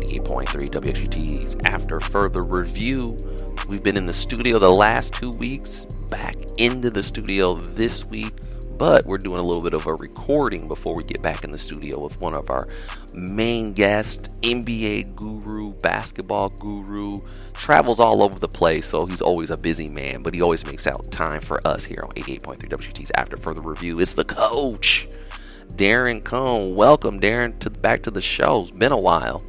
88.3 WXUT's After Further Review. We've been in the studio the last two weeks, back into the studio this week, but we're doing a little bit of a recording before we get back in the studio with one of our main guests, NBA guru, basketball guru, travels all over the place, so he's always a busy man, but he always makes out time for us here on 88.3 WXUT's After Further Review. It's the coach. Darren Cohn, welcome, Darren, to back to the show. It's been a while.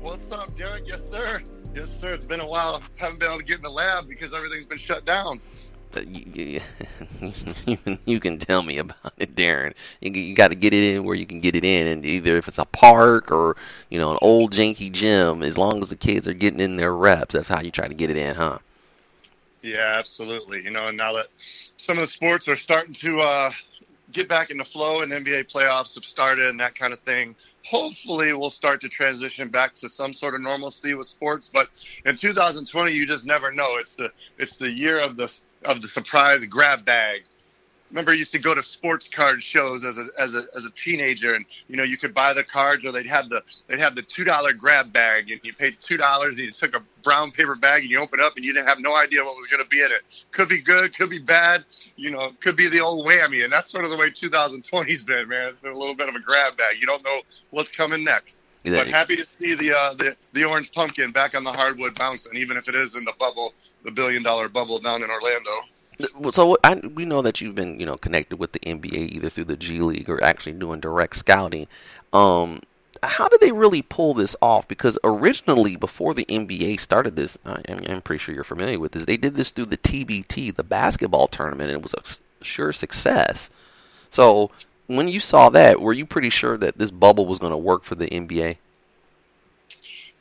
What's up, Derek? Yes, sir. Yes, sir. It's been a while. Haven't been able to get in the lab because everything's been shut down. Uh, you, you, you can tell me about it, Darren. You, you got to get it in where you can get it in, and either if it's a park or you know an old janky gym, as long as the kids are getting in their reps, that's how you try to get it in, huh? Yeah, absolutely. You know, and now that some of the sports are starting to uh, get back into flow and NBA playoffs have started and that kind of thing, hopefully we'll start to transition back to some sort of normalcy with sports. But in 2020, you just never know. It's the it's the year of the of the surprise grab bag. Remember, I used to go to sports card shows as a as a as a teenager, and you know you could buy the cards, or they'd have the they'd have the two dollar grab bag, and you paid two dollars, and you took a brown paper bag, and you open it up, and you didn't have no idea what was going to be in it. Could be good, could be bad, you know, could be the old whammy, and that's sort of the way 2020's been, man. It's been a little bit of a grab bag. You don't know what's coming next. Yeah. But happy to see the uh, the the orange pumpkin back on the hardwood bouncing, even if it is in the bubble, the billion dollar bubble down in Orlando. So I, we know that you've been, you know, connected with the NBA either through the G League or actually doing direct scouting. Um, how did they really pull this off? Because originally, before the NBA started this, I, I'm pretty sure you're familiar with this. They did this through the TBT, the basketball tournament, and it was a sure success. So when you saw that, were you pretty sure that this bubble was going to work for the NBA?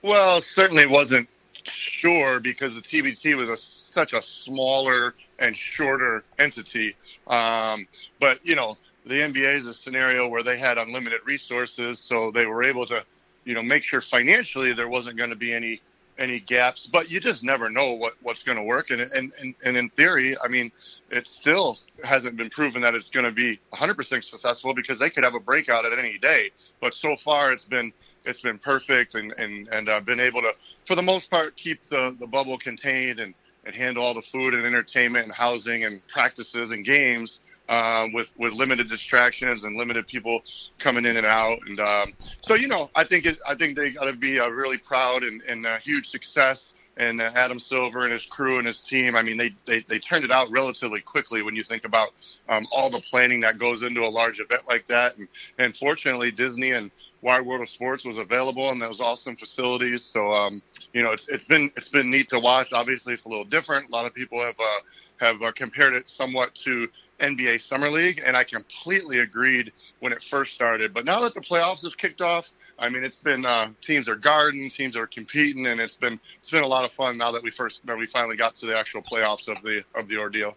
Well, certainly wasn't sure because the TBT was a, such a smaller and shorter entity. Um, but you know, the NBA is a scenario where they had unlimited resources, so they were able to, you know, make sure financially there wasn't going to be any any gaps. But you just never know what what's going to work. And and and, and in theory, I mean, it still hasn't been proven that it's going to be 100% successful because they could have a breakout at any day. But so far, it's been it's been perfect, and and and I've been able to, for the most part, keep the the bubble contained and and handle all the food and entertainment and housing and practices and games uh, with with limited distractions and limited people coming in and out. And um, so, you know, I think it, I think they got to be uh, really proud and, and a huge success. And uh, Adam Silver and his crew and his team, I mean, they, they, they turned it out relatively quickly when you think about um, all the planning that goes into a large event like that. And, and fortunately, Disney and Wide World of Sports was available and those awesome facilities. So, um, you know, it's, it's been it's been neat to watch. Obviously, it's a little different. A lot of people have uh, have uh, compared it somewhat to NBA Summer League, and I completely agreed when it first started. But now that the playoffs have kicked off, I mean, it's been uh, teams are guarding, teams are competing, and it's been it's been a lot of fun now that we first that we finally got to the actual playoffs of the of the ordeal.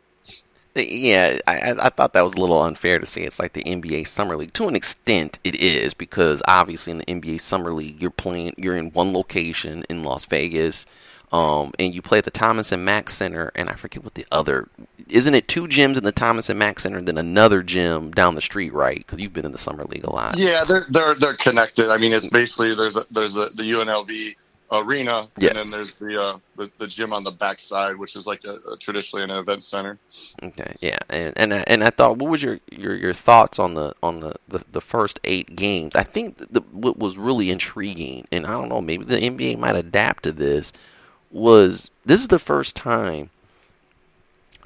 Yeah, I, I thought that was a little unfair to say it's like the NBA Summer League. To an extent, it is because obviously in the NBA Summer League, you're playing, you're in one location in Las Vegas, um, and you play at the Thomas and Mack Center, and I forget what the other. Isn't it two gyms in the Thomas and Mack Center, and then another gym down the street, right? Because you've been in the Summer League a lot. Yeah, they're they're they're connected. I mean, it's basically there's a, there's a, the UNLV arena, Yes. and then there's the, uh, the the gym on the backside, which is like a, a traditionally an event center. Okay, yeah, and and I, and I thought, what was your, your, your thoughts on the on the, the, the first eight games? I think the, what was really intriguing, and I don't know, maybe the NBA might adapt to this. Was this is the first time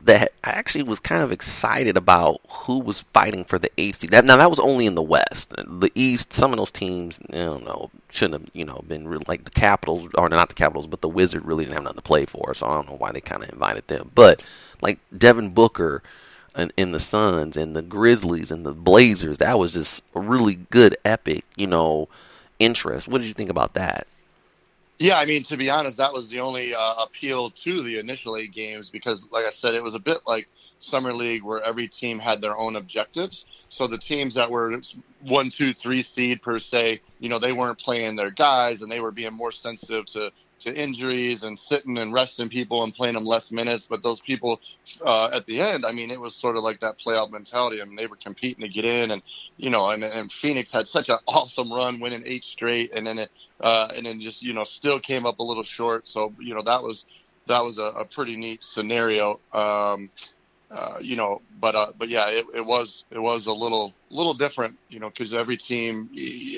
that I actually was kind of excited about who was fighting for the eighth seed. Now that was only in the West. The East, some of those teams, I don't know, shouldn't have you know been really, like the Capitals or not the Capitals, but the Wizard really didn't have nothing to play for. So I don't know why they kind of invited them. But like Devin Booker and, and the Suns and the Grizzlies and the Blazers, that was just a really good epic, you know, interest. What did you think about that? Yeah, I mean, to be honest, that was the only uh, appeal to the initial eight games because, like I said, it was a bit like summer league where every team had their own objectives. So the teams that were one, two, three seed per se, you know, they weren't playing their guys and they were being more sensitive to to injuries and sitting and resting people and playing them less minutes. But those people uh, at the end, I mean, it was sort of like that playoff mentality. I mean, they were competing to get in, and you know, and, and Phoenix had such an awesome run, winning eight straight, and then it, uh, and then just you know, still came up a little short. So you know, that was that was a, a pretty neat scenario. Um, uh, you know, but uh, but yeah, it, it was it was a little little different, you know, because every team,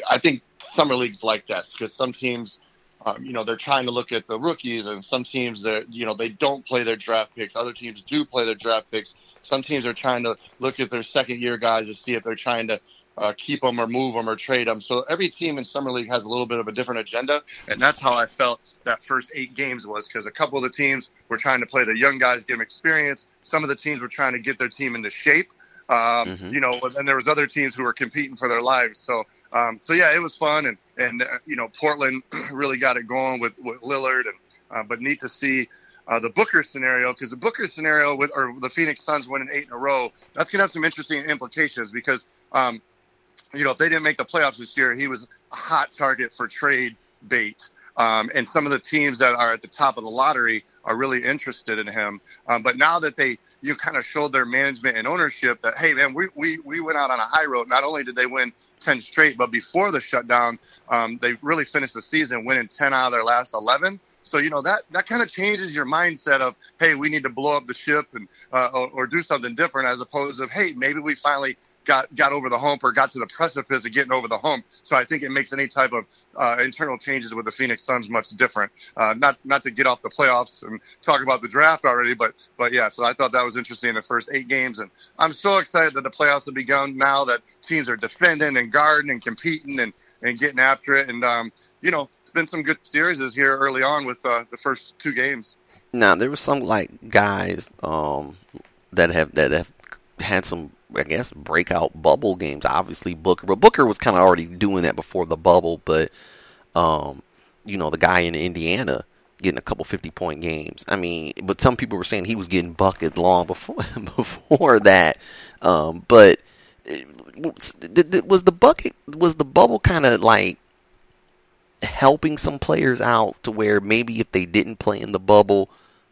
I think summer leagues like that because some teams um, you know, they're trying to look at the rookies, and some teams that you know they don't play their draft picks. Other teams do play their draft picks. Some teams are trying to look at their second year guys to see if they're trying to uh, keep them or move them or trade them. So every team in summer league has a little bit of a different agenda, and that's how I felt that first eight games was because a couple of the teams were trying to play the young guys, give them experience. Some of the teams were trying to get their team into shape. Um, mm-hmm. You know, and there was other teams who were competing for their lives. So um, so yeah, it was fun, and and uh, you know Portland really got it going with, with Lillard, and uh, but neat to see uh, the Booker scenario because the Booker scenario with or the Phoenix Suns winning eight in a row that's gonna have some interesting implications because um, you know if they didn't make the playoffs this year, he was a hot target for trade bait. Um, and some of the teams that are at the top of the lottery are really interested in him. Um, but now that they, you kind of showed their management and ownership that, hey, man, we, we, we went out on a high road. Not only did they win 10 straight, but before the shutdown, um, they really finished the season winning 10 out of their last 11. So you know that that kind of changes your mindset of hey, we need to blow up the ship and uh, or, or, do something different, as opposed to hey, maybe we finally got got over the hump or got to the precipice of getting over the hump. So I think it makes any type of uh, internal changes with the Phoenix Suns much different. Uh, not not to get off the playoffs and talk about the draft already, but but yeah. So I thought that was interesting in the first eight games, and I'm so excited that the playoffs have begun now that teams are defending and guarding and competing and and getting after it. And um, you know, it's been some good series here early on with uh, the first two games. Now there was some like guys um, that have that have had some I guess breakout bubble games. Obviously Booker, but Booker was kind of already doing that before the bubble. But um, you know the guy in Indiana getting a couple fifty point games. I mean, but some people were saying he was getting bucket long before before that. Um, but uh, was the bucket was the bubble kind of like helping some players out to where maybe if they didn't play in the bubble,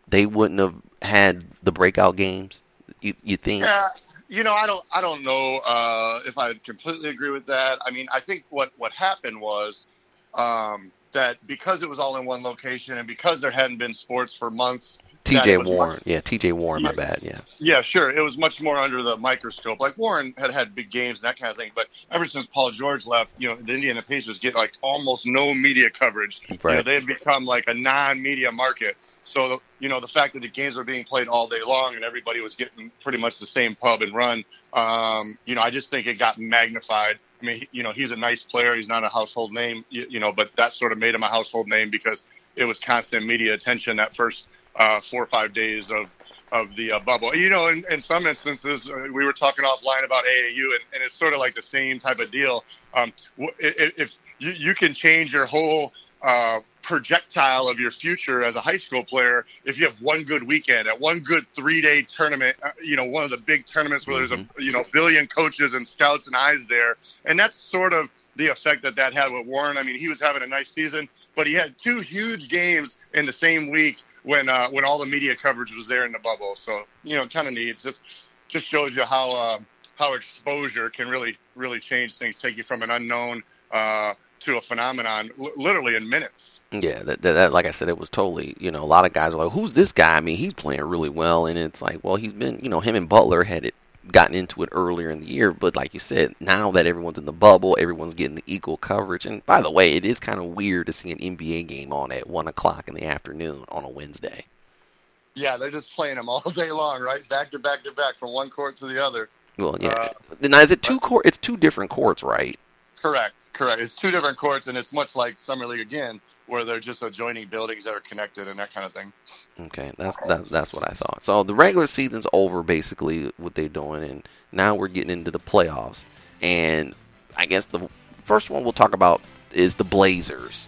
they wouldn't have had the breakout games. You you think? Yeah, you know, I don't I don't know uh, if I completely agree with that. I mean, I think what what happened was um, that because it was all in one location and because there hadn't been sports for months, T.J. Warren, much, yeah, T.J. Warren, yeah, my bad, yeah. Yeah, sure. It was much more under the microscope. Like Warren had had big games and that kind of thing, but ever since Paul George left, you know, the Indiana Pacers get like almost no media coverage. Right. You know, they've become like a non-media market. So, you know, the fact that the games were being played all day long and everybody was getting pretty much the same pub and run, um, you know, I just think it got magnified. I mean, you know, he's a nice player. He's not a household name, you, you know, but that sort of made him a household name because it was constant media attention that first – uh, four or five days of of the uh, bubble. You know, in, in some instances, uh, we were talking offline about AAU, and, and it's sort of like the same type of deal. Um, if, if you, you can change your whole uh, projectile of your future as a high school player if you have one good weekend at one good three day tournament uh, you know one of the big tournaments where mm-hmm. there's a mm-hmm. you know billion coaches and scouts and eyes there and that's sort of the effect that that had with warren i mean he was having a nice season but he had two huge games in the same week when uh, when all the media coverage was there in the bubble. So you know, kind of neat. just just shows you how uh, how exposure can really really change things, take you from an unknown uh, to a phenomenon, l- literally in minutes. Yeah, that, that, that, like I said, it was totally. You know, a lot of guys are like, "Who's this guy?" I mean, he's playing really well, and it's like, well, he's been. You know, him and Butler had it gotten into it earlier in the year, but like you said, now that everyone's in the bubble, everyone's getting the equal coverage. And by the way, it is kind of weird to see an NBA game on at one o'clock in the afternoon on a Wednesday. Yeah, they're just playing them all day long, right? Back to back to back from one court to the other. Well, yeah. Uh, now is it two court? It's two different courts, right? Correct, correct. It's two different courts, and it's much like Summer League again, where they're just adjoining buildings that are connected and that kind of thing. Okay, that's that, that's what I thought. So the regular season's over, basically, what they're doing, and now we're getting into the playoffs. And I guess the first one we'll talk about is the Blazers.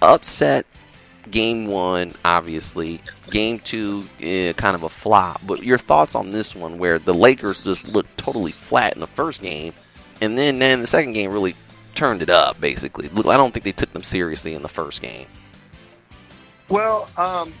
Upset game one, obviously. Game two, eh, kind of a flop. But your thoughts on this one, where the Lakers just looked totally flat in the first game, and then then the second game really turned it up. Basically, I don't think they took them seriously in the first game. Well, um,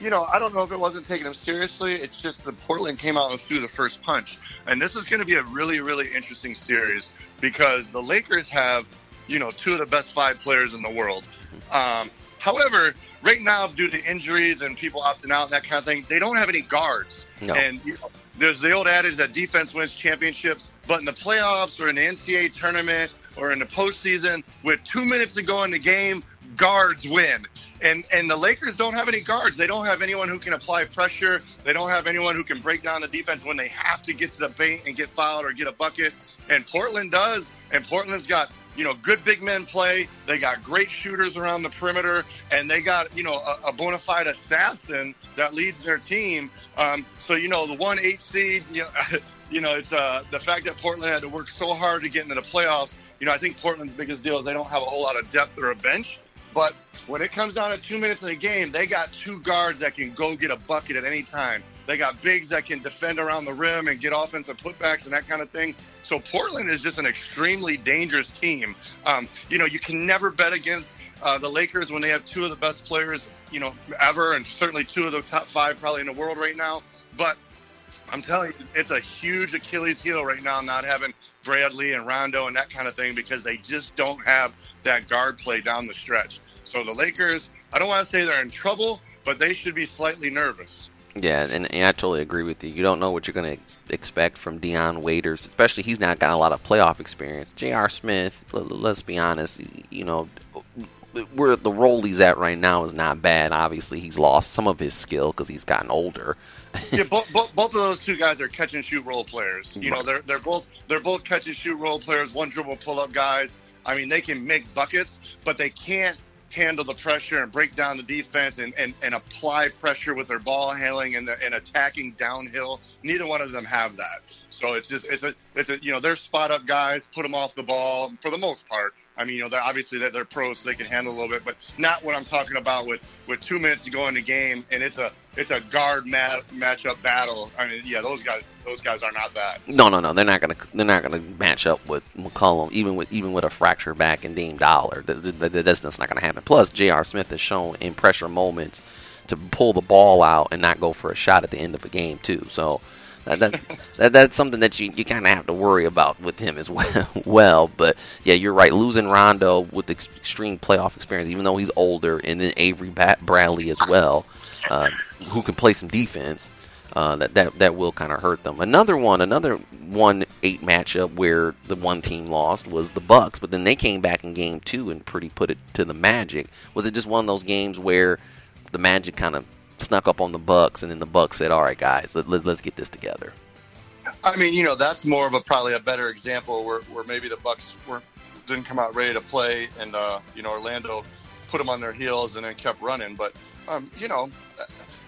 you know, I don't know if it wasn't taking them seriously. It's just that Portland came out and threw the first punch. And this is going to be a really, really interesting series because the Lakers have, you know, two of the best five players in the world. Um, however, right now, due to injuries and people opting out and that kind of thing, they don't have any guards. No. And you know, there's the old adage that defense wins championships, but in the playoffs or in the NCAA tournament or in the postseason, with two minutes to go in the game, guards win. And and the Lakers don't have any guards. They don't have anyone who can apply pressure. They don't have anyone who can break down the defense when they have to get to the paint and get fouled or get a bucket. And Portland does. And Portland's got you know good big men play. They got great shooters around the perimeter, and they got you know a, a bona fide assassin that leads their team. Um, so you know the one eight seed. You know, you know it's uh, the fact that Portland had to work so hard to get into the playoffs. You know, I think Portland's biggest deal is they don't have a whole lot of depth or a bench. But when it comes down to two minutes in a game, they got two guards that can go get a bucket at any time. They got bigs that can defend around the rim and get offensive putbacks and that kind of thing. So Portland is just an extremely dangerous team. Um, you know, you can never bet against uh, the Lakers when they have two of the best players, you know, ever, and certainly two of the top five probably in the world right now. But I'm telling you, it's a huge Achilles heel right now not having Bradley and Rondo and that kind of thing because they just don't have that guard play down the stretch. So the Lakers, I don't want to say they're in trouble, but they should be slightly nervous. Yeah, and, and I totally agree with you. You don't know what you're going to ex- expect from Dion Waiters, especially he's not got a lot of playoff experience. J.R. Smith, l- let's be honest, you know, where the role he's at right now is not bad. Obviously, he's lost some of his skill because he's gotten older. yeah, both, both, both of those two guys are catch and shoot role players. You know, they're they're both they're both catch and shoot role players. One dribble pull up guys. I mean, they can make buckets, but they can't handle the pressure and break down the defense and, and, and apply pressure with their ball handling and, the, and attacking downhill. Neither one of them have that. So it's just it's a it's a you know they're spot up guys, put them off the ball for the most part. I mean, you know, they're obviously they're, they're pros, so they can handle a little bit, but not what I'm talking about with with two minutes to go in the game, and it's a it's a guard mat, matchup battle. I mean, yeah, those guys those guys are not that. No, no, no. They're not gonna. They're not gonna match up with McCollum, even with even with a fractured back and Dame Dolla. That, that, that, that's that's not gonna happen. Plus, J.R. Smith has shown in pressure moments to pull the ball out and not go for a shot at the end of a game too. So. That, that, that that's something that you, you kind of have to worry about with him as well. well, but yeah, you're right. Losing Rondo with ex- extreme playoff experience, even though he's older, and then Avery Bradley as well, uh, who can play some defense. Uh, that that that will kind of hurt them. Another one, another one eight matchup where the one team lost was the Bucks, but then they came back in game two and pretty put it to the Magic. Was it just one of those games where the Magic kind of snuck up on the Bucks, and then the Bucks said, "All right, guys, let, let, let's get this together." I mean, you know, that's more of a probably a better example where, where maybe the Bucks weren't didn't come out ready to play, and uh, you know Orlando put them on their heels and then kept running. But um, you know,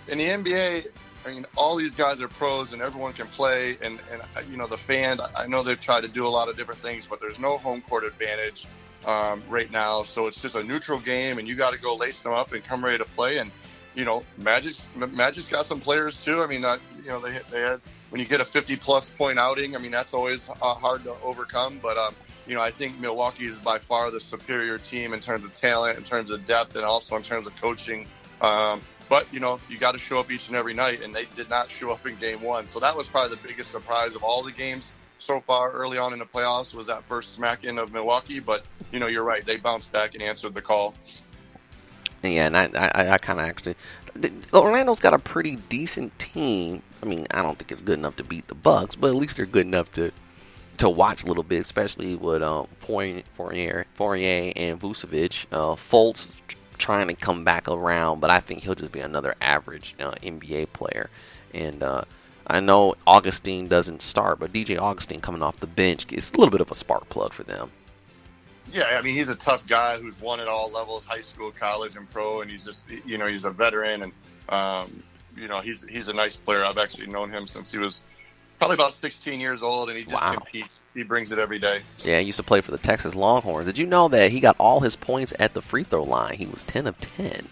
in the NBA, I mean, all these guys are pros and everyone can play. And and uh, you know, the fans. I know they've tried to do a lot of different things, but there's no home court advantage um, right now. So it's just a neutral game, and you got to go lace them up and come ready to play. And you know, Magic's Magic's got some players too. I mean, you know they they had when you get a 50 plus point outing. I mean, that's always uh, hard to overcome. But um, you know, I think Milwaukee is by far the superior team in terms of talent, in terms of depth, and also in terms of coaching. Um, but you know, you got to show up each and every night, and they did not show up in Game One. So that was probably the biggest surprise of all the games so far early on in the playoffs was that first smack in of Milwaukee. But you know, you're right; they bounced back and answered the call. Yeah, and I, I, I kind of actually, Orlando's got a pretty decent team. I mean, I don't think it's good enough to beat the Bucks, but at least they're good enough to to watch a little bit, especially with um, Fournier, Fournier, and Vucevic. Uh, Fultz trying to come back around, but I think he'll just be another average uh, NBA player. And uh, I know Augustin doesn't start, but DJ Augustin coming off the bench is a little bit of a spark plug for them. Yeah, I mean he's a tough guy who's won at all levels, high school, college, and pro, and he's just you know he's a veteran and um, you know he's he's a nice player. I've actually known him since he was probably about 16 years old, and he just Wow. competes. He brings it every day. Yeah, he used to play for the Texas Longhorns. Did you know that he got all his points at the free throw line? He was 10 of 10.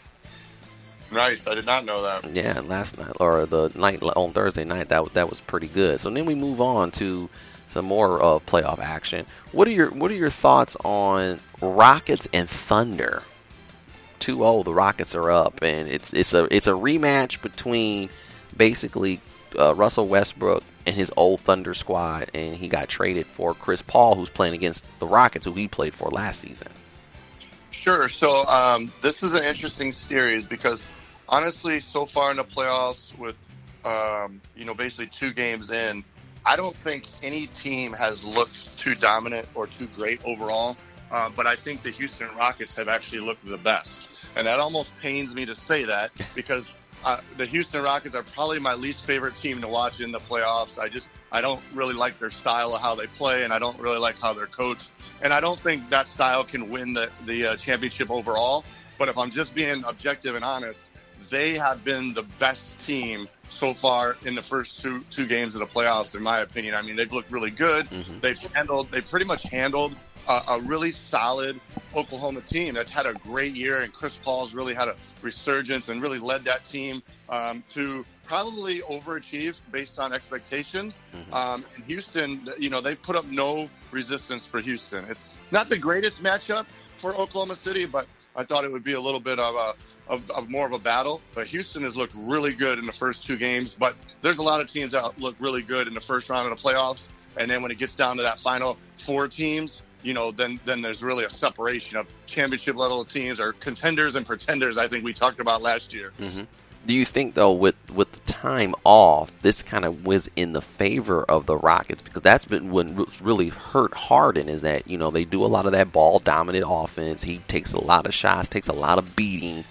Nice. I did not know that. Yeah, last night or the night on Thursday night that that was pretty good. So then we move on to some more uh, playoff action. What are your What are your thoughts on Rockets and Thunder? 2-0, the Rockets are up, and it's it's a it's a rematch between basically uh, Russell Westbrook and his old Thunder squad, and he got traded for Chris Paul, who's playing against the Rockets, who he played for last season. Sure. So um, this is an interesting series because honestly, so far in the playoffs, with um, you know basically two games in, I don't think any team has looked too dominant or too great overall. Uh, but I think the Houston Rockets have actually looked the best, and that almost pains me to say that because uh, the Houston Rockets are probably my least favorite team to watch in the playoffs. I just I don't really like their style of how they play, and I don't really like how they're coached. And I don't think that style can win the the uh, championship overall. But if I'm just being objective and honest, they have been the best team so far in the first two two games of the playoffs, in my opinion. I mean, they've looked really good. Mhm. They've handled, they pretty much handled a, a really solid Oklahoma team that's had a great year, and Chris Paul's really had a resurgence and really led that team um, to probably overachieve based on expectations. Mhm. Um, and Houston, you know, they put up no resistance for Houston. It's not the greatest matchup for Oklahoma City, but I thought it would be a little bit of a of, of more of a battle. But Houston has looked really good in the first two games. But there's a lot of teams that look really good in the first round of the playoffs, and then when it gets down to that final four teams, you know, then then there's really a separation of championship level teams or contenders and pretenders. I think we talked about last year. Mm-hmm. Do you think though, with with the time off, this kind of was in the favor of the Rockets because that's been what really hurt Harden is that you know they do a lot of that ball dominant offense. He takes a lot of shots, takes a lot of beating,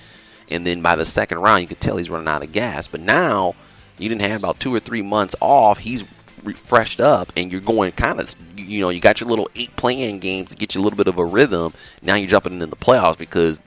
and then by the second round, you could tell he's running out of gas. But now you didn't have about two or three months off. He's refreshed up, and you're going kind of you know you got your little eight playing games to get you a little bit of a rhythm. Now you're jumping into the playoffs because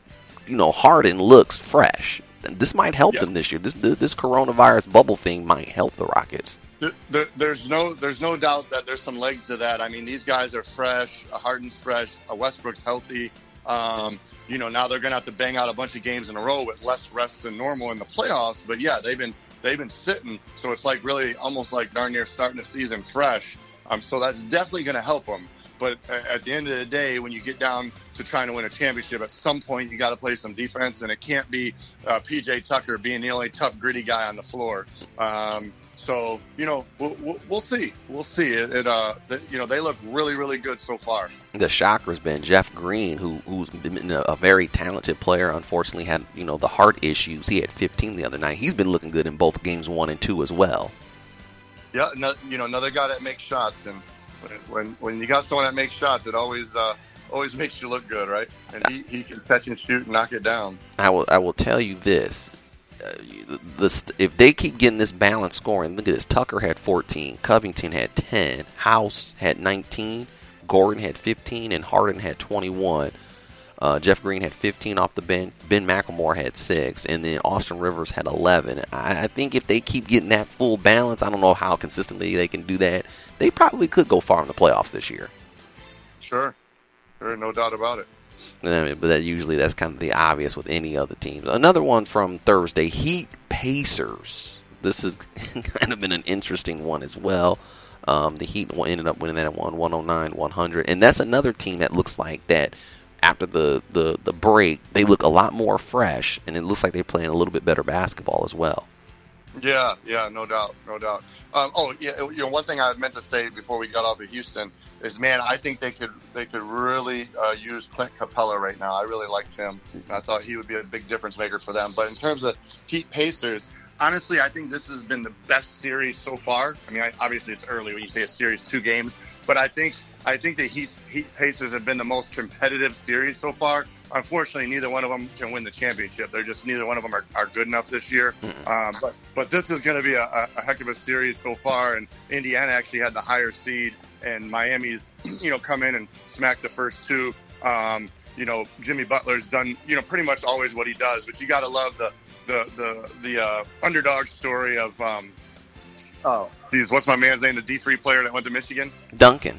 you know Harden looks fresh. This might help Yeah. them this year. This, this this coronavirus bubble thing might help the Rockets. There, there, there's no there's no doubt that there's some legs to that. I mean, these guys are fresh. Harden's fresh. Westbrook's healthy. Um, you know, now they're going to have to bang out a bunch of games in a row with less rest than normal in the playoffs. But yeah, they've been they've been sitting, so it's like really almost like darn near starting the season fresh. Um, so that's definitely going to help them. But at the end of the day, when you get down to trying to win a championship, at some point you got to play some defense, and it can't be uh, PJ Tucker being the only tough, gritty guy on the floor. Um, so you know, we'll, we'll, see. We'll see. It, it uh, the, you know, they look really, really good so far. The shocker's been Jeff Green, who who's been a, a very talented player. Unfortunately, had you know the heart issues. He had 15 the other night. He's been looking good in both games one and two as well. Yeah, no, you know, another guy that makes shots, and when when, you got someone that makes shots, it always uh, always makes you look good, right? And he, he can catch and shoot and knock it down. I will I will tell you this. Uh, the, the if they keep getting this balanced scoring, look at this. Tucker had 14, Covington had 10, House had 19, Gordon had 15, and Harden had 21. Uh, Jeff Green had 15 off the bench. Ben McLemore had six, and then Austin Rivers had 11. I, I think if they keep getting that full balance, I don't know how consistently they can do that. They probably could go far in the playoffs this year. Sure, sure, no doubt about it. I mean, but that usually that's kind of the obvious with any other team. Another one from Thursday: Heat Pacers. This has kind of been an interesting one as well. Um, the Heat ended up winning that at one 109 100, and that's another team that looks like that. After the, the, the break, they look a lot more fresh, and it looks like they're playing a little bit better basketball as well. Yeah, yeah, no doubt, no doubt. Um, oh, yeah, you know, one thing I meant to say before we got off of Houston is, man, I think they could they could really uh, use Clint Capela right now. I really liked him. I thought he would be a big difference maker for them. But in terms of Heat Pacers, honestly, I think this has been the best series so far. I mean, I, obviously it's early when you say a series, two games, but I think I think the Heat, Heat Pacers have been the most competitive series so far. Unfortunately, neither one of them can win the championship. They're just neither one of them are, are good enough this year. Um, but but this is going to be a, a, a heck of a series so far. And Indiana actually had the higher seed, and Miami's you know come in and smack the first two. Um, you know, Jimmy Butler's done, you know, pretty much always what he does. But you got to love the the the the uh, underdog story of, um, oh, geez, what's my man's name? The D three player that went to Michigan, Duncan.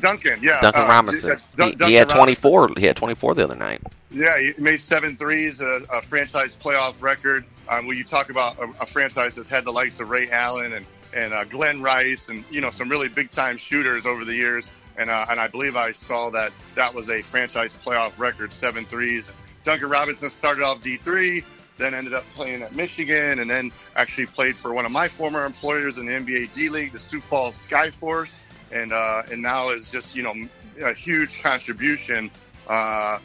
Duncan. Yeah, Duncan uh, Robinson. Dun- he, Duncan he had 24. He had 24 the other night. Yeah, he made seven threes, a, a franchise playoff record. Um, when you talk about a, a franchise that's had the likes of Ray Allen and and uh, Glenn Rice and you know some really big time shooters over the years, and uh, and I believe I saw that that was a franchise playoff record, seven threes. Duncan Robinson started off D three, then ended up playing at Michigan, and then actually played for one of my former employers in the NBA D League, the Sioux Falls Skyforce, and uh, and now is just you know a huge contribution. Uh,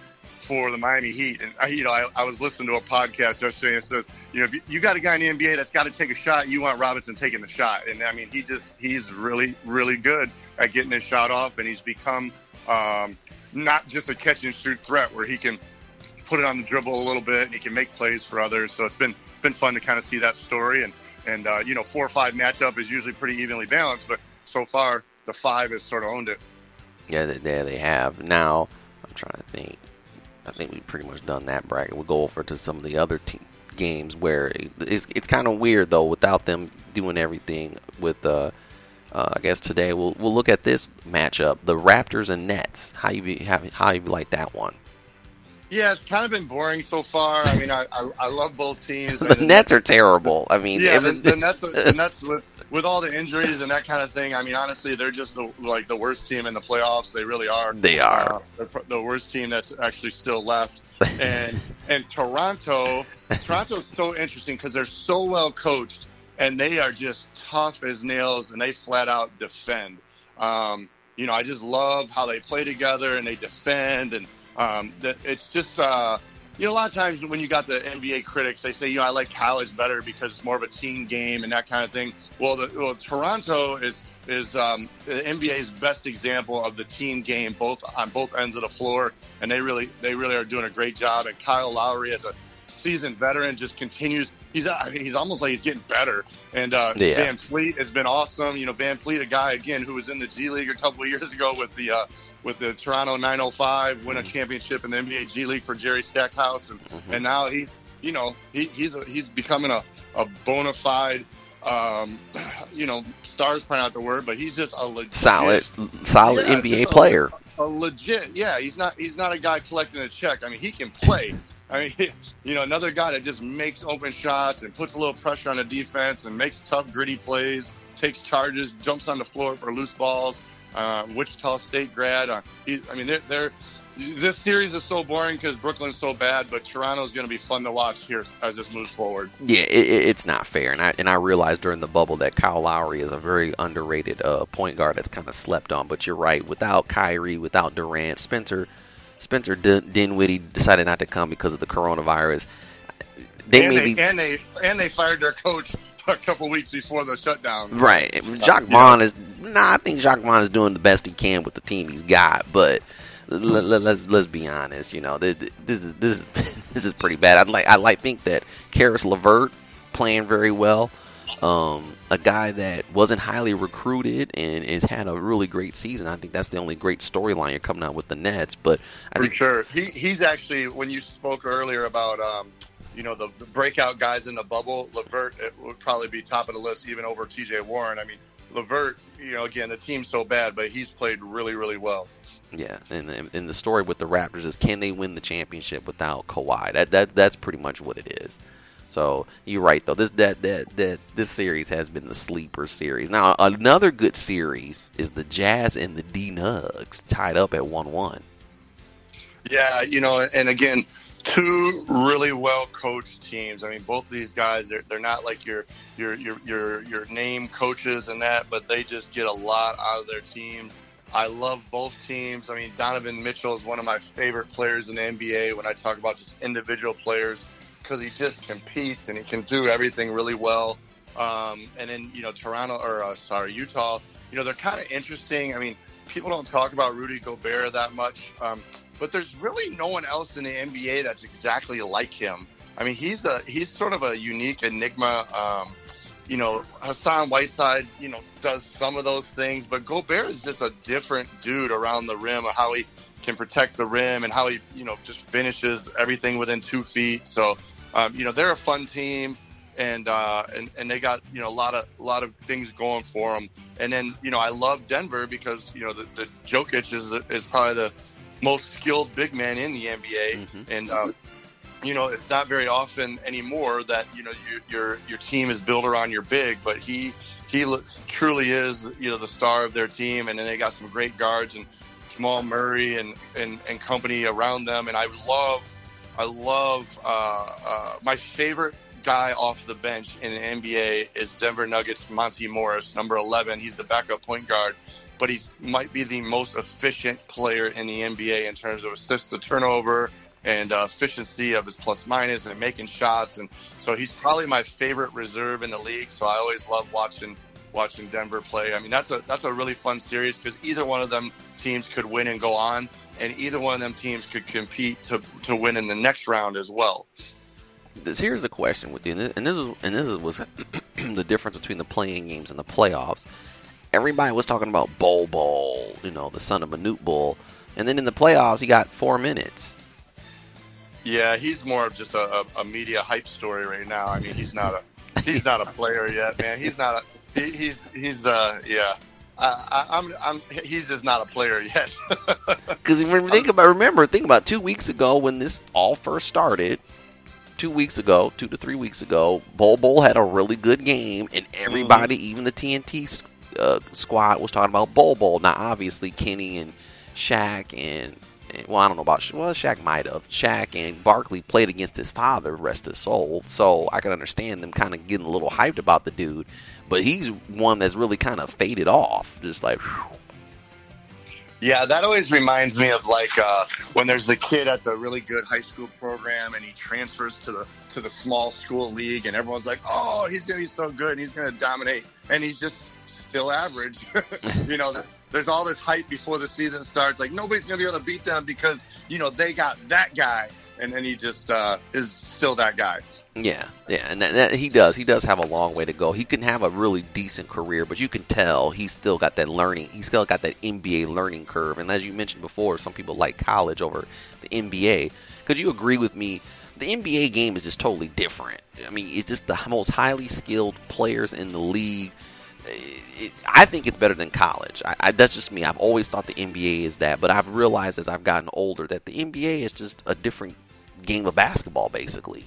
for the Miami Heat. And I, you know, I, I was listening to a podcast yesterday and it says, you know, if you, got a guy in the NBA that's got to take a shot, you want Robinson taking the shot. And I mean, he just he's really really good at getting his shot off, and he's become um, not just a catch and shoot threat where he can put it on the dribble a little bit and he can make plays for others. So it's been been fun to kind of see that story. And and uh, you know, four or five matchup is usually pretty evenly balanced, but so far the five has sort of owned it. Yeah, th- there they have. Now, I'm trying to think. I think we've pretty much done that bracket. We'll go over to some of the other te- games where it- it's, it's kind of weird though without them doing everything with uh, uh, I guess today we'll we'll look at this matchup, the Raptors and Nets. How you how, how you like that one? Yeah, it's kind of been boring so far. I mean, I I, I love both teams. The Nets are terrible. I mean, yeah, the, the Nets, the Nets with, with all the injuries and that kind of thing. I mean, honestly, they're just the, like the worst team in the playoffs. They really are. They are. Uh, they're the worst team that's actually still left. And and Toronto, Toronto's so interesting because they're so well coached and they are just tough as nails and they flat out defend. Um, you know, I just love how they play together and they defend and um, it's just. Uh, you know, a lot of times when you got the NBA critics, they say, you know, I like college better because it's more of a team game and that kind of thing. Well, the, well Toronto is is um, the NBA's best example of the team game, both on both ends of the floor, and they really they really are doing a great job. And Kyle Lowry, as a seasoned veteran, just continues. He's uh, he's almost like he's getting better. And uh, Yeah. VanVleet has been awesome. You know, VanVleet, a guy again who was in the G League a couple of years ago with the uh, with the Toronto 905, win a championship in the NBA G League for Jerry Stackhouse, and Mhm. and now he's you know he, he's a, he's becoming a, a bona fide um, you know stars probably not the word, but he's just a legit, solid, solid Yeah, NBA just a- player. a legit yeah. He's not he's not a guy collecting a check. I mean he can play. I mean you know another guy that just makes open shots and puts a little pressure on the defense and makes tough gritty plays, takes charges, jumps on the floor for loose balls. Uh, Wichita State grad. Uh, he, I mean they're they're this series is so boring because Brooklyn's so bad, but Toronto's going to be fun to watch here as this moves forward. Yeah, it, it- it's not fair, and I and I realized during the bubble that Kyle Lowry is a very underrated uh, point guard that's kind of slept on. But you're right, without Kyrie, without Durant, Spencer Spencer Din- Dinwiddie decided not to come because of the coronavirus. They and, they, and they and they fired their coach a couple weeks before the shutdown. right. Jacque Vaughn is nah. I think Jacque Vaughn is doing the best he can with the team he's got, but. Let, let, let's let's be honest. You know, th- th- this is this is this is pretty bad. I'd like I like think that Caris LeVert playing very well. Um, a guy that wasn't highly recruited and has had a really great season. I think that's the only great storyline you're coming out with the Nets. But I For think sure. He he's actually when you spoke earlier about um, you know the, the breakout guys in the bubble, LeVert it would probably be top of the list even over T.J. Warren. I mean, LeVert, you know, again the team's so bad, but he's played really really well. yeah, and, and and the story with the Raptors is can they win the championship without Kawhi? That that that's pretty much what it is. So you're right though. This that that that this series has been the sleeper series. Now another good series is the Jazz and the D Nugs tied up at one one. Yeah, you know, and again, two really well coached teams. I mean, both of these guys they're they're not like your your your your your name coaches and that, but they just get a lot out of their team. I love both teams. I mean, Donovan Mitchell is one of my favorite players in the NBA when I talk about just individual players because he just competes and he can do everything really well. Um, and then you know Toronto or uh, sorry Utah, you know, they're kind of interesting. I mean, people don't talk about Rudy Gobert that much, um, but there's really no one else in the NBA that's exactly like him. I mean, he's a he's sort of a unique enigma. Um, you know, Hassan Whiteside, you know, does some of those things, but Gobert is just a different dude around the rim, of how he can protect the rim and how he, you know, just finishes everything within two feet. So, um, you know, they're a fun team, and uh, and and they got you know a lot of a lot of things going for them. And then you know, I love Denver because you know the, the Jokic is is probably the most skilled big man in the NBA, mm-hmm. and. Uh, you know, it's not very often anymore that you know you, your your team is built around your big, but he he looks, truly is you know the star of their team, and then they got some great guards and Jamal Murray and, and, and company around them. And I love, I love, uh, uh, my favorite guy off the bench in the NBA is Denver Nuggets Monte Morris, number 11. He's the backup point guard, but he might be the most efficient player in the NBA in terms of assists to turnover and uh, efficiency of his plus minus and making shots. And so he's probably my favorite reserve in the league. So I always love watching watching Denver play. I mean, that's a that's a really fun series because either one of them teams could win and go on, and either one of them teams could compete to to win in the next round as well. This here's the question with you, and this is and this is was the difference between the playing games and the playoffs. Everybody was talking about Bol Bol, you know, the son of Manute Bol, and then in the playoffs he got four minutes. Yeah, he's more of just a, a, media hype story right now. I mean, he's not a he's not a player yet, man. He's not a he, he's he's uh yeah I, I'm, I'm, he's just not a player yet. Because think about, remember, think about two weeks ago when this all first started. Two weeks ago, two to three weeks ago, Bol Bol had a really good game, and everybody, mm-hmm. even the TNT uh, squad, was talking about Bol Bol. Now, obviously, Kenny and Shaq and well, I don't know about well, Shaq might have. Shaq and Barkley played against his father, rest his soul. So I can understand them kind of getting a little hyped about the dude but he's one that's really kind of faded off. Just like. Whew. Yeah, that always reminds me of like uh, when there's a kid at the really good high school program and he transfers to the to the small school league and everyone's like, "Oh, he's gonna be so good, and he's gonna dominate," and he's just still average. you know, there's all this hype before the season starts, like nobody's gonna be able to beat them because you know they got that guy, and then he just uh, is still that guy. Yeah, yeah, and that, that, he does. He does have a long way to go. He can have a really decent career, but you can tell he's still got that learning. He's still got that NBA learning curve. And as you mentioned before, some people like college over the NBA. Could you agree with me? The NBA game is just totally different. I mean, it's just the most highly skilled players in the league. It, I think it's better than college. I, I, that's just me. I've always thought the NBA is that, but I've realized as I've gotten older that the NBA is just a different game of basketball, basically.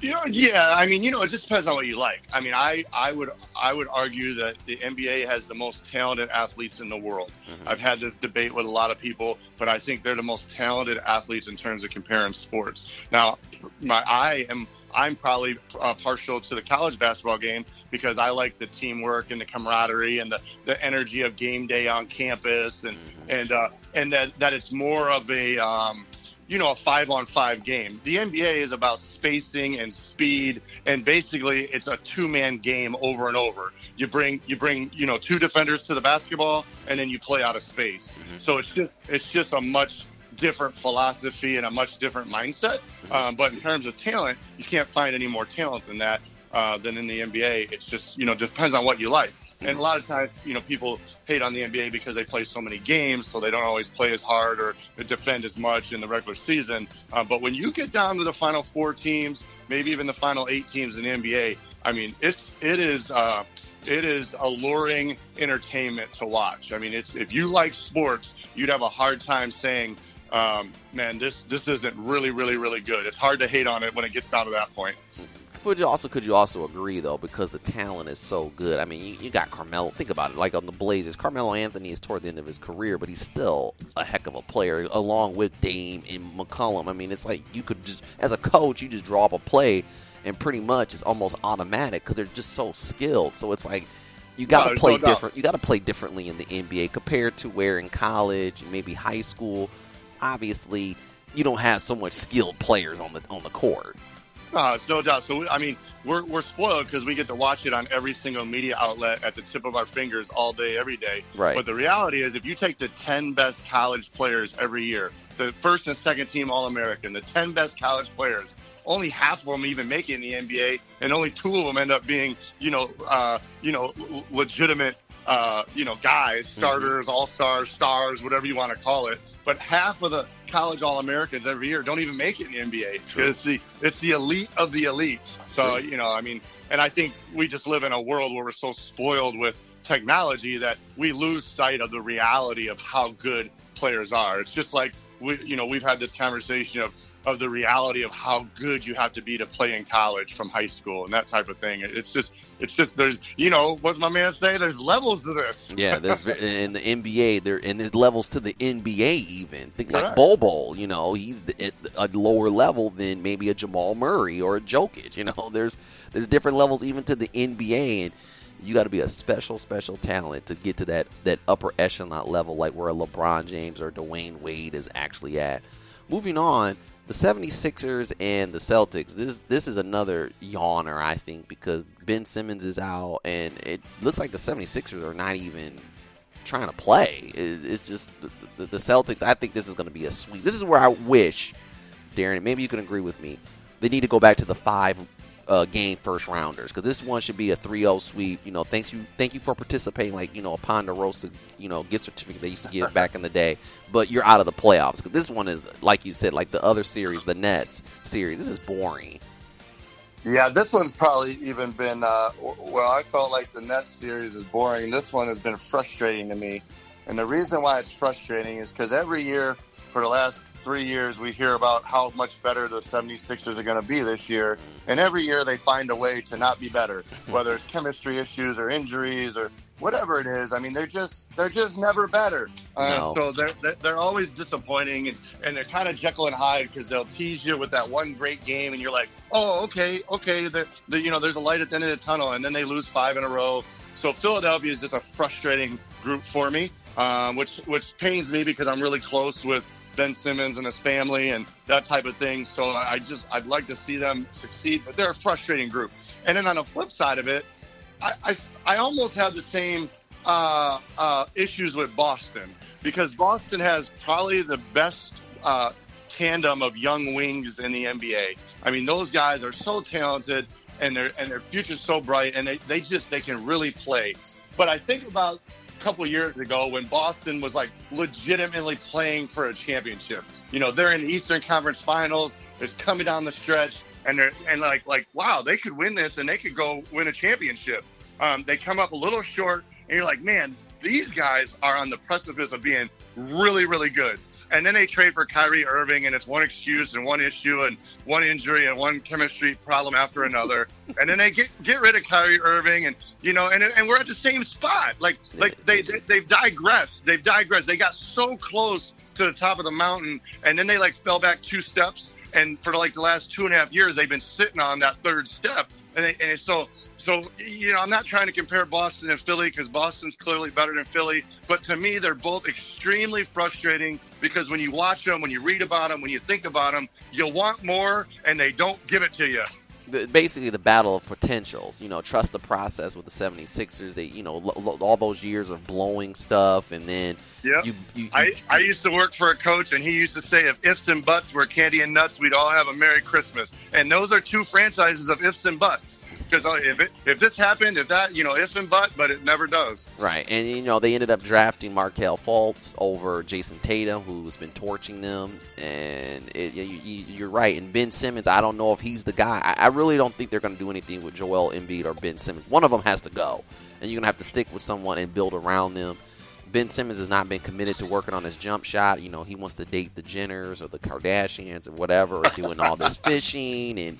You know, yeah. I mean, you know, it just depends on what you like. I mean, I, I would I would argue that the NBA has the most talented athletes in the world. Mm-hmm. I've had this debate with a lot of people, but I think they're the most talented athletes in terms of comparing sports. Now, my I am I'm probably uh, partial to the college basketball game because I like the teamwork and the camaraderie and the, the energy of game day on campus and mm-hmm. and uh, and that that it's more of a um, you know, a five on five game. The NBA is about spacing and speed, and basically it's a two man game over and over. You bring you bring you know two defenders to the basketball, and then you play out of space. Mm-hmm. So it's just it's just a much different philosophy and a much different mindset. Mm-hmm. Um, but in terms of talent, you can't find any more talent than that uh, than in the NBA. It's just you know depends on what you like. And a lot of times, you know, people hate on the NBA because they play so many games, so they don't always play as hard or defend as much in the regular season. Uh, but when you get down to the final four teams, maybe even the final eight teams in the NBA, I mean, it's it is uh, it is alluring entertainment to watch. I mean, it's if you like sports, you'd have a hard time saying, um, "Man, this this isn't really, really, really good." It's hard to hate on it when it gets down to that point. But you also could you also agree though because the talent is so good. I mean, you, you, got Carmelo. Think about it, like on the Blazers, Carmelo Anthony is toward the end of his career, but he's still a heck of a player, along with Dame and McCollum. I mean, it's like you could just, as a coach, you just draw up a play, and pretty much it's almost automatic because they're just so skilled. So it's like you got to no, play no different. You got to play differently in the NBA compared to where in college, and maybe high school. Obviously, you don't have so much skilled players on the on the court. Uh, no doubt. So, I mean, we're, we're spoiled because we get to watch it on every single media outlet at the tip of our fingers all day, every day. Right. But the reality is, if you take the 10 best college players every year, the first and second team All American, the 10 best college players, only half of them even make it in the NBA, and only two of them end up being, you know, uh, you know, l- legitimate, uh, you know, guys, starters, all stars, stars, whatever you want to call it. But half of the college All Americans every year don't even make it in the NBA. True. It's the it's the elite of the elite. So True. you know, I mean, and I think we just live in a world where we're so spoiled with technology that we lose sight of the reality of how good players are. It's just like we, you know, we've had this conversation of of the reality of how good you have to be to play in college from high school and that type of thing. It's just, it's just there's, you know, what's my man say? There's levels to this. Yeah, there's in the NBA there and there's levels to the NBA even. Think like Correct. Bobo, you know, he's at a lower level than maybe a Jamal Murray or a Jokic. You know, there's there's different levels even to the NBA, and you got to be a special special talent to get to that that upper echelon level, like where a LeBron James or Dwyane Wade is actually at. Moving on. The 76ers and the Celtics. This this is another yawner, I think, because Ben Simmons is out and it looks like the 76ers are not even trying to play. It- It's just the, the, the Celtics. I think this is going to be a sweep. This is where I wish, Darren, maybe you can agree with me. They need to go back to the five uh, game first rounders because this one should be a 3-0 sweep. You know, thanks you, thank you for participating. Like you know, a Ponderosa, you know, gift certificate they used to give back in the day. But you're out of the playoffs because this one is like you said, like the other series, the Nets series. This is boring. Yeah, this one's probably even been. Uh, well, I felt like the Nets series is boring. This one has been frustrating to me, and the reason why it's frustrating is because every year for the last three years we hear about how much better the 76ers are going to be this year, and every year they find a way to not be better, whether it's chemistry issues or injuries or whatever it is. I mean, they're just they're just never better. Uh, No. So they're they're- always disappointing, and, and they're kind of Jekyll and Hyde because they'll tease you with that one great game, and you're like, oh, okay, okay, the, the you know there's a light at the end of the tunnel, and then they lose five in a row. So Philadelphia is just a frustrating group for me, um, which which pains me because I'm really close with Ben Simmons and his family and that type of thing. So I just I'd like to see them succeed, but they're a frustrating group. And then on the flip side of it, I I, I almost have the same uh, uh, issues with Boston because Boston has probably the best uh, tandem of young wings in the NBA. I mean, those guys are so talented and their and their future's so bright, and they, they just they can really play. But I think about couple years ago when Boston was like legitimately playing for a championship. You know, they're in the Eastern Conference Finals. It's coming down the stretch, and they're and like like wow, they could win this and they could go win a championship. Um, they come up a little short, and you're like, man, these guys are on the precipice of being really, really good. And then they trade for Kyrie Irving, and it's one excuse and one issue and one injury and one chemistry problem after another. and then they get get rid of Kyrie Irving, and you know, and and we're at the same spot. Like like they, they they've digressed. They've digressed. They got so close to the top of the mountain, and then they like fell back two steps. And for like the last two and a half years, they've been sitting on that third step. And, they, and so so you know, I'm not trying to compare Boston and Philly because Boston's clearly better than Philly. But to me, they're both extremely frustrating because when you watch them, when you read about them, when you think about them, you want more, and they don't give it to you. The- basically the battle of potentials. You know, trust the process with the 76ers. They, you know, lo- lo- all those years of blowing stuff, and then Yeah. you, you, you I, I used to work for a coach, and he used to say, if ifs and buts were candy and nuts, we'd all have a Merry Christmas. And those are two franchises of ifs and buts. Because uh, if, it, if this happened, if that, you know, if and but, but it never does. right, and you know they ended up drafting Markelle Fultz over Jayson Tatum, who's been torching them, and it, you, you're right. And Ben Simmons, I don't know if he's the guy. I, I really don't think they're going to do anything with Joel Embiid or Ben Simmons. One of them has to go, and you're going to have to stick with someone and build around them. Ben Simmons has not been committed to working on his jump shot. You know, he wants to date the Jenners or the Kardashians or whatever, or doing all this fishing. And,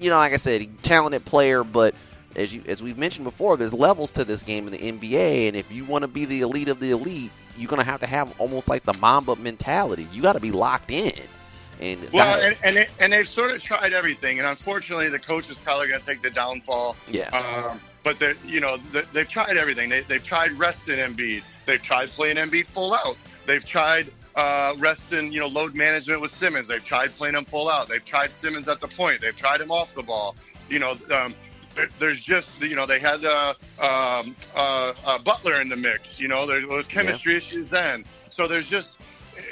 you know, like I said, talented player, but as you as we've mentioned before, there's levels to this game in the NBA. And if you want to be the elite of the elite, you're going to have to have almost like the Mamba mentality. You got to be locked in. And Well, and, and, they, and they've sort of tried everything. And unfortunately, the coach is probably going to take the downfall. yeah. Um, but they, you know, they, they've tried everything. They, they've tried resting Embiid. They've tried playing Embiid full out. They've tried uh, rest in you know load management with Simmons. They've tried playing him full out. They've tried Simmons at the point. They've tried him off the ball. You know, um, there, there's just you know they had uh, um, uh, uh, Butler in the mix. You know, there was chemistry yeah. issues then. So there's just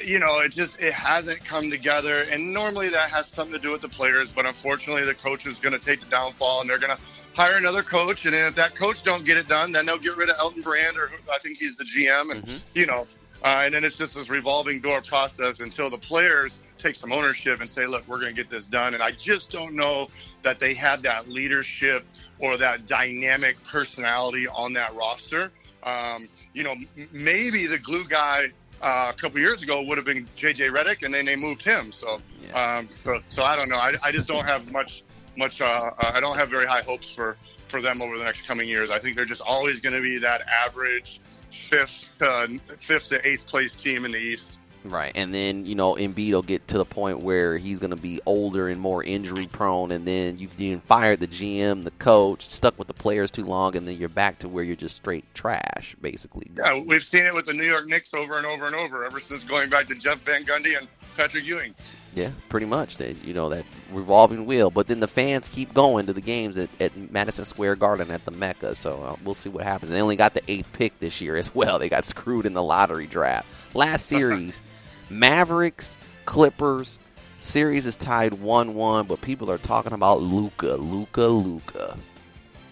you know it just it hasn't come together. And normally that has something to do with the players, but unfortunately the coach is going to take the downfall, and they're going to hire another coach. And if that coach don't get it done, then they'll get rid of Elton Brand, or I think he's the GM, and mm-hmm. you know uh, and then it's just this revolving door process until the players take some ownership and say, look, we're going to get this done. And I just don't know that they have that leadership or that dynamic personality on that roster. Um, you know, maybe the glue guy uh, a couple years ago would have been JJ Redick, and then they moved him. So, yeah. um, so, so, I don't know. I, I just don't have much, much. Uh, I don't have very high hopes for for them over the next coming years. I think they're just always going to be that average fifth, uh, fifth to eighth place team in the East. Right, and then you know Embiid will get to the point where he's going to be older and more injury prone, and then you've you fired the GM, the coach, stuck with the players too long, and then you're back to where you're just straight trash, basically. Yeah, we've seen it with the New York Knicks over and over and over ever since going back to Jeff Van Gundy and Patrick Ewing. Yeah, pretty much. That you know that revolving wheel, but then the fans keep going to the games at, at Madison Square Garden at the Mecca. So uh, we'll see what happens. They only got the eighth pick this year as well. They got screwed in the lottery draft. Last series, Mavericks Clippers. Series is tied one-one, but people are talking about Luka, Luka, Luka.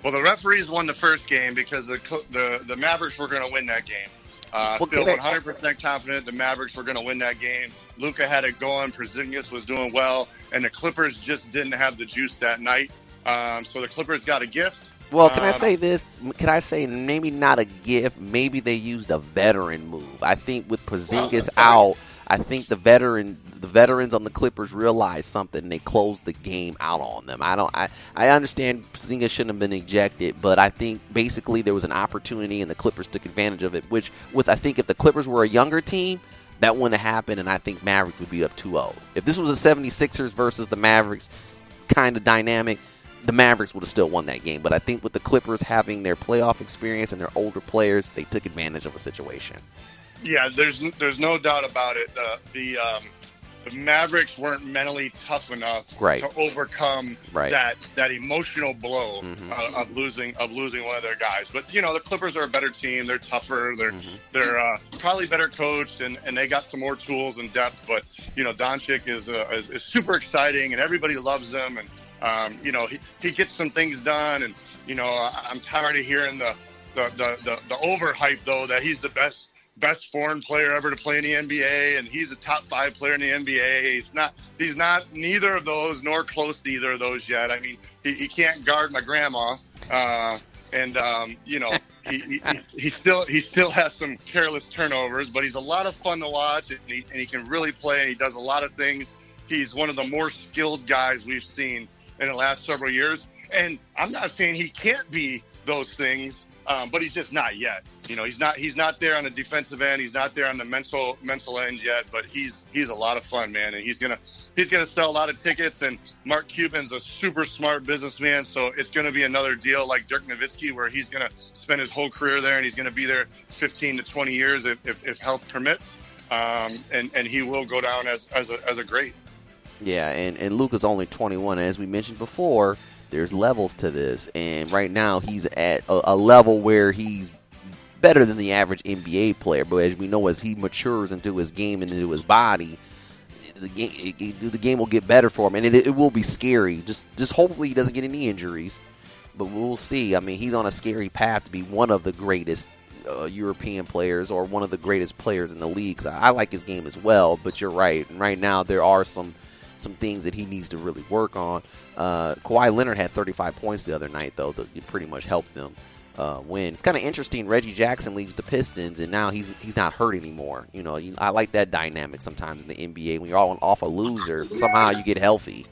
Well, the referees won the first game because the the, the Mavericks were going to win that game. Uh, well, feel 100% confident the Mavericks were going to win that game. Luka had it going. Porzingis was doing well, and the Clippers just didn't have the juice that night. Um, so the Clippers got a gift. Well, can um, I say this? Can I say maybe not a gift? Maybe they used a veteran move. I think with Porzingis well, out, I think the veteran the veterans on the Clippers realized something. And they closed the game out on them. I don't. I, I understand Porzingis shouldn't have been ejected, but I think basically there was an opportunity and the Clippers took advantage of it. Which, with I think if the Clippers were a younger team, that wouldn't have happened, and I think Mavericks would be up 2-0. If this was a 76ers versus the Mavericks kind of dynamic, the Mavericks would have still won that game. But I think with the Clippers having their playoff experience and their older players, they took advantage of a situation. Yeah, there's there's no doubt about it. The the um, the Mavericks weren't mentally tough enough right. to overcome right. that that emotional blow mm-hmm. uh, of losing of losing one of their guys. But you know the Clippers are a better team. They're tougher. They're mm-hmm. they're uh, probably better coached and, and they got some more tools and depth. But you know Doncic is, uh, is, is super exciting and everybody loves him and um, you know he, he gets some things done and you know I'm tired of hearing the the, the, the, the overhype though that he's the best best foreign player ever to play in the NBA, and he's a top five player in the NBA. He's not. He's not neither of those, nor close to either of those yet. I mean, he, he can't guard my grandma, uh, and um, you know. he, he, he still he still has some careless turnovers, but he's a lot of fun to watch, and he, and he can really play. And he does a lot of things. He's one of the more skilled guys we've seen in the last several years. And I'm not saying he can't be those things, um, but he's just not yet. You know, he's not he's not there on the defensive end. He's not there on the mental mental end yet. But he's he's a lot of fun, man, and he's gonna he's gonna sell a lot of tickets. And Mark Cuban's a super smart businessman, so it's gonna be another deal like Dirk Nowitzki, where he's gonna spend his whole career there, and he's gonna be there 15 to 20 years if, if, if health permits. Um, and and he will go down as as a, as a great. Yeah, and and Luke is only 21, as we mentioned before there's levels to this, and right now he's at a, a, level where he's better than the average NBA player. But as we know, as he matures into his game and into his body, the game it, the game will get better for him, and it, it will be scary. Just just hopefully he doesn't get any injuries, but we'll see. I mean, he's on a scary path to be one of the greatest uh, European players or one of the greatest players in the league. I, I like his game as well, but you're right. Right now, there are some some things that he needs to really work on. Uh, Kawhi Leonard had 35 points the other night, though, that pretty much helped them uh, win. It's kind of interesting. Reggie Jackson leaves the Pistons, and now he's he's not hurt anymore. You know, I like that dynamic sometimes in the NBA. When you're all off a loser, somehow you get healthy.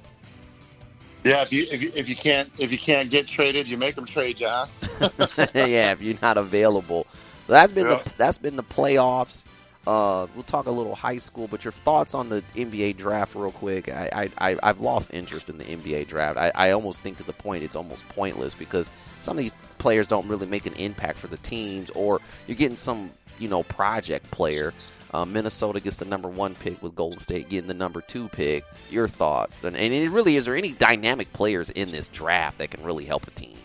Yeah, if you, if you if you can't if you can't get traded, you make them trade you. Huh? yeah, if you're not available. So that's been yeah. the that's been the playoffs. Uh, we'll talk a little high school, but your thoughts on the NBA draft, real quick. I, I, I've lost interest in the NBA draft. I, I almost think to the point it's almost pointless because some of these players don't really make an impact for the teams, or you're getting some, you know, project player. Uh, Minnesota gets the number one pick with Golden State getting the number two pick. Your thoughts? And, and it really is there any dynamic players in this draft that can really help a team?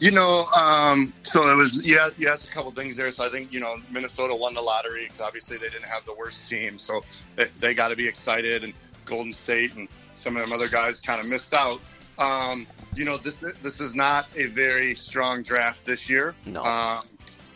You know, um, so it was yeah, yes, a couple things there. So I think you know Minnesota won the lottery because obviously they didn't have the worst team, so they, they got to be excited. And Golden State and some of them other guys kind of missed out. Um, you know, this this is not a very strong draft this year. No. Um,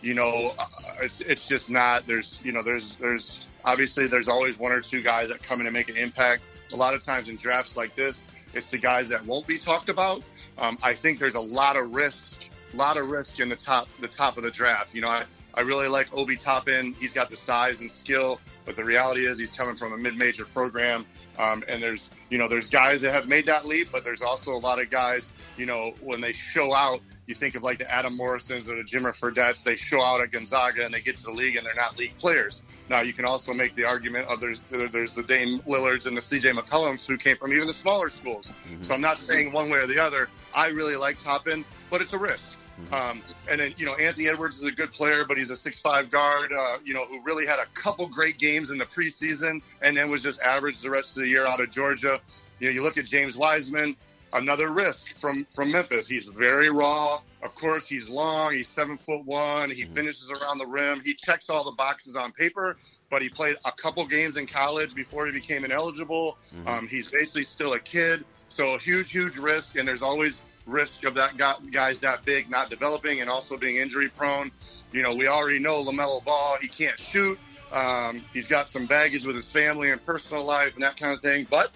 you know, uh, it's it's just not. There's you know, there's there's obviously there's always one or two guys that come in and make an impact. A lot of times in drafts like this, it's the guys that won't be talked about. Um, I think there's a lot of risk, a lot of risk in the top, the top of the draft. You know, I, I really like Obi Toppin. He's got the size and skill, but the reality is he's coming from a mid-major program. Um, and there's, you know, there's guys that have made that leap, but there's also a lot of guys, you know, when they show out, you think of like the Adam Morrisons or the Jimmer Fredette's, they show out at Gonzaga and they get to the league and they're not league players. Now you can also make the argument of there's there's the Dame Lillards and the CJ McCollums who came from even the smaller schools. Mm-hmm. So I'm not saying one way or the other. I really like Toppin, but it's a risk. Mm-hmm. Um, and then, you know, Anthony Edwards is a good player, but he's a six-five guard, uh, you know, who really had a couple great games in the preseason and then was just average the rest of the year out of Georgia. You know, you look at James Wiseman, another risk from from Memphis. He's very raw. Of course, he's long. He's seven foot one. He mm-hmm. finishes around the rim. He checks all the boxes on paper, but he played a couple games in college before he became ineligible. Mm-hmm. Um, he's basically still a kid, so a huge, huge risk. And there's always risk of that guy, guys that big not developing and also being injury prone. You know, we already know LaMelo Ball. He can't shoot. Um, he's got some baggage with his family and personal life and that kind of thing, but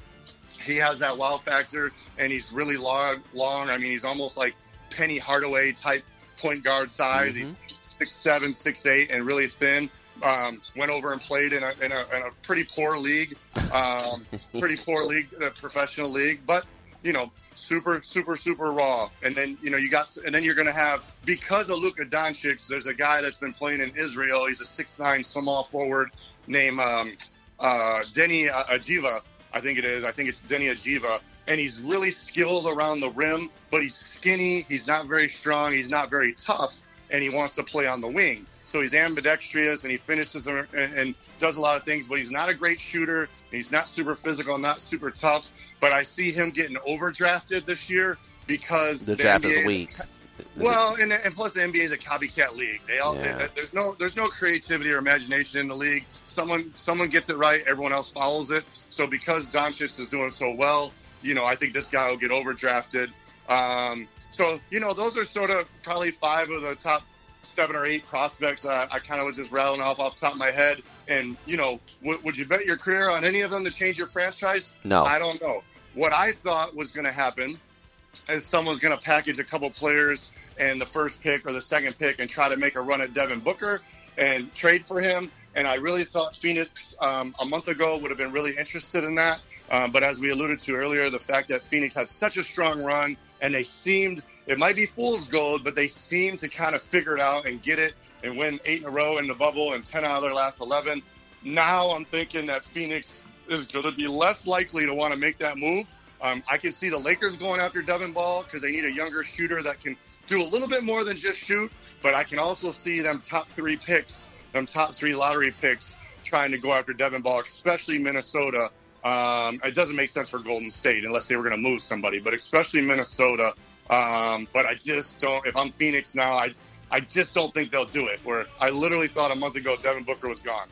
he has that wow factor, and he's really long. Long. I mean, he's almost like Penny Hardaway type point guard size. Mm-hmm. He's six seven, six eight, and really thin. Um, went over and played in a, in a, in a pretty poor league, um, pretty poor league, a professional league, but you know, super, super, super raw. And then, you know, you got, and then you're going to have, because of Luka Doncic, there's a guy that's been playing in Israel. He's a six nine small forward named um, uh, Deni Avdija, I think it is. I think it's Denny Avdija, and he's really skilled around the rim, but he's skinny. He's not very strong. He's not very tough, and he wants to play on the wing. So he's ambidextrous, and he finishes and, and does a lot of things, but he's not a great shooter. He's not super physical, not super tough. But I see him getting overdrafted this year because the, the draft NBA, is weak. Well, and, and plus the NBA is a copycat league. They all yeah. they, there's no there's no creativity or imagination in the league. Someone someone gets it right, everyone else follows it. So because Doncic is doing so well, you know, I think this guy will get overdrafted. Um, so you know, those are sort of probably five of the top seven or eight prospects. Uh, I kind of was just rattling off off the top of my head. And you know, w- would you bet your career on any of them to change your franchise? No, I don't know. What I thought was going to happen is someone's going to package a couple players and the first pick or the second pick and try to make a run at Devin Booker and trade for him. And I really thought Phoenix um, a month ago would have been really interested in that. Um, but as we alluded to earlier, the fact that Phoenix had such a strong run and they seemed, it might be fool's gold, but they seemed to kind of figure it out and get it and win eight in a row in the bubble and 10 out of their last 11. Now I'm thinking that Phoenix is going to be less likely to want to make that move. Um, I can see the Lakers going after Devin Ball because they need a younger shooter that can do a little bit more than just shoot, but I can also see them top three picks, them top three lottery picks, trying to go after Devin Ball, especially Minnesota. Um, it doesn't make sense for Golden State unless they were going to move somebody, but especially Minnesota. Um, but I just don't. If I'm Phoenix now, I I just don't think they'll do it. Where I literally thought a month ago Devin Booker was gone.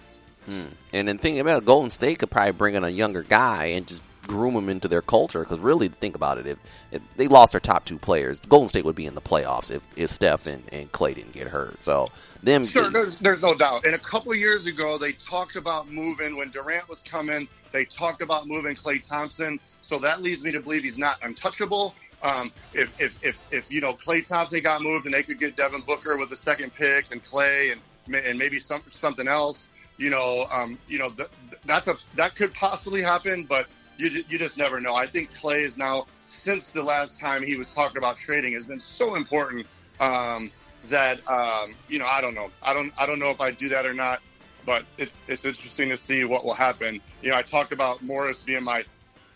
Hmm. And then thinking about it, Golden State could probably bring in a younger guy and just groom them into their culture. Because really, think about it, if, if, they lost their top two players, Golden State would be in the playoffs if, if Steph and, and Klay didn't get hurt. So them, sure, there's, there's no doubt. And a couple years ago, they talked about moving when Durant was coming. They talked about moving Klay Thompson. So that leads me to believe he's not untouchable. Um, if, if, if, if, you know, Klay Thompson got moved and they could get Devin Booker with the second pick and Klay and, and maybe some, something else, you know, um, you know, th- that's a, that could possibly happen, but you, you just never know. I think Klay is now, since the last time he was talking about trading, has been so important um, that um, you know I don't know. I don't I don't know if I do that or not, but it's it's interesting to see what will happen. You know, I talked about Morris being my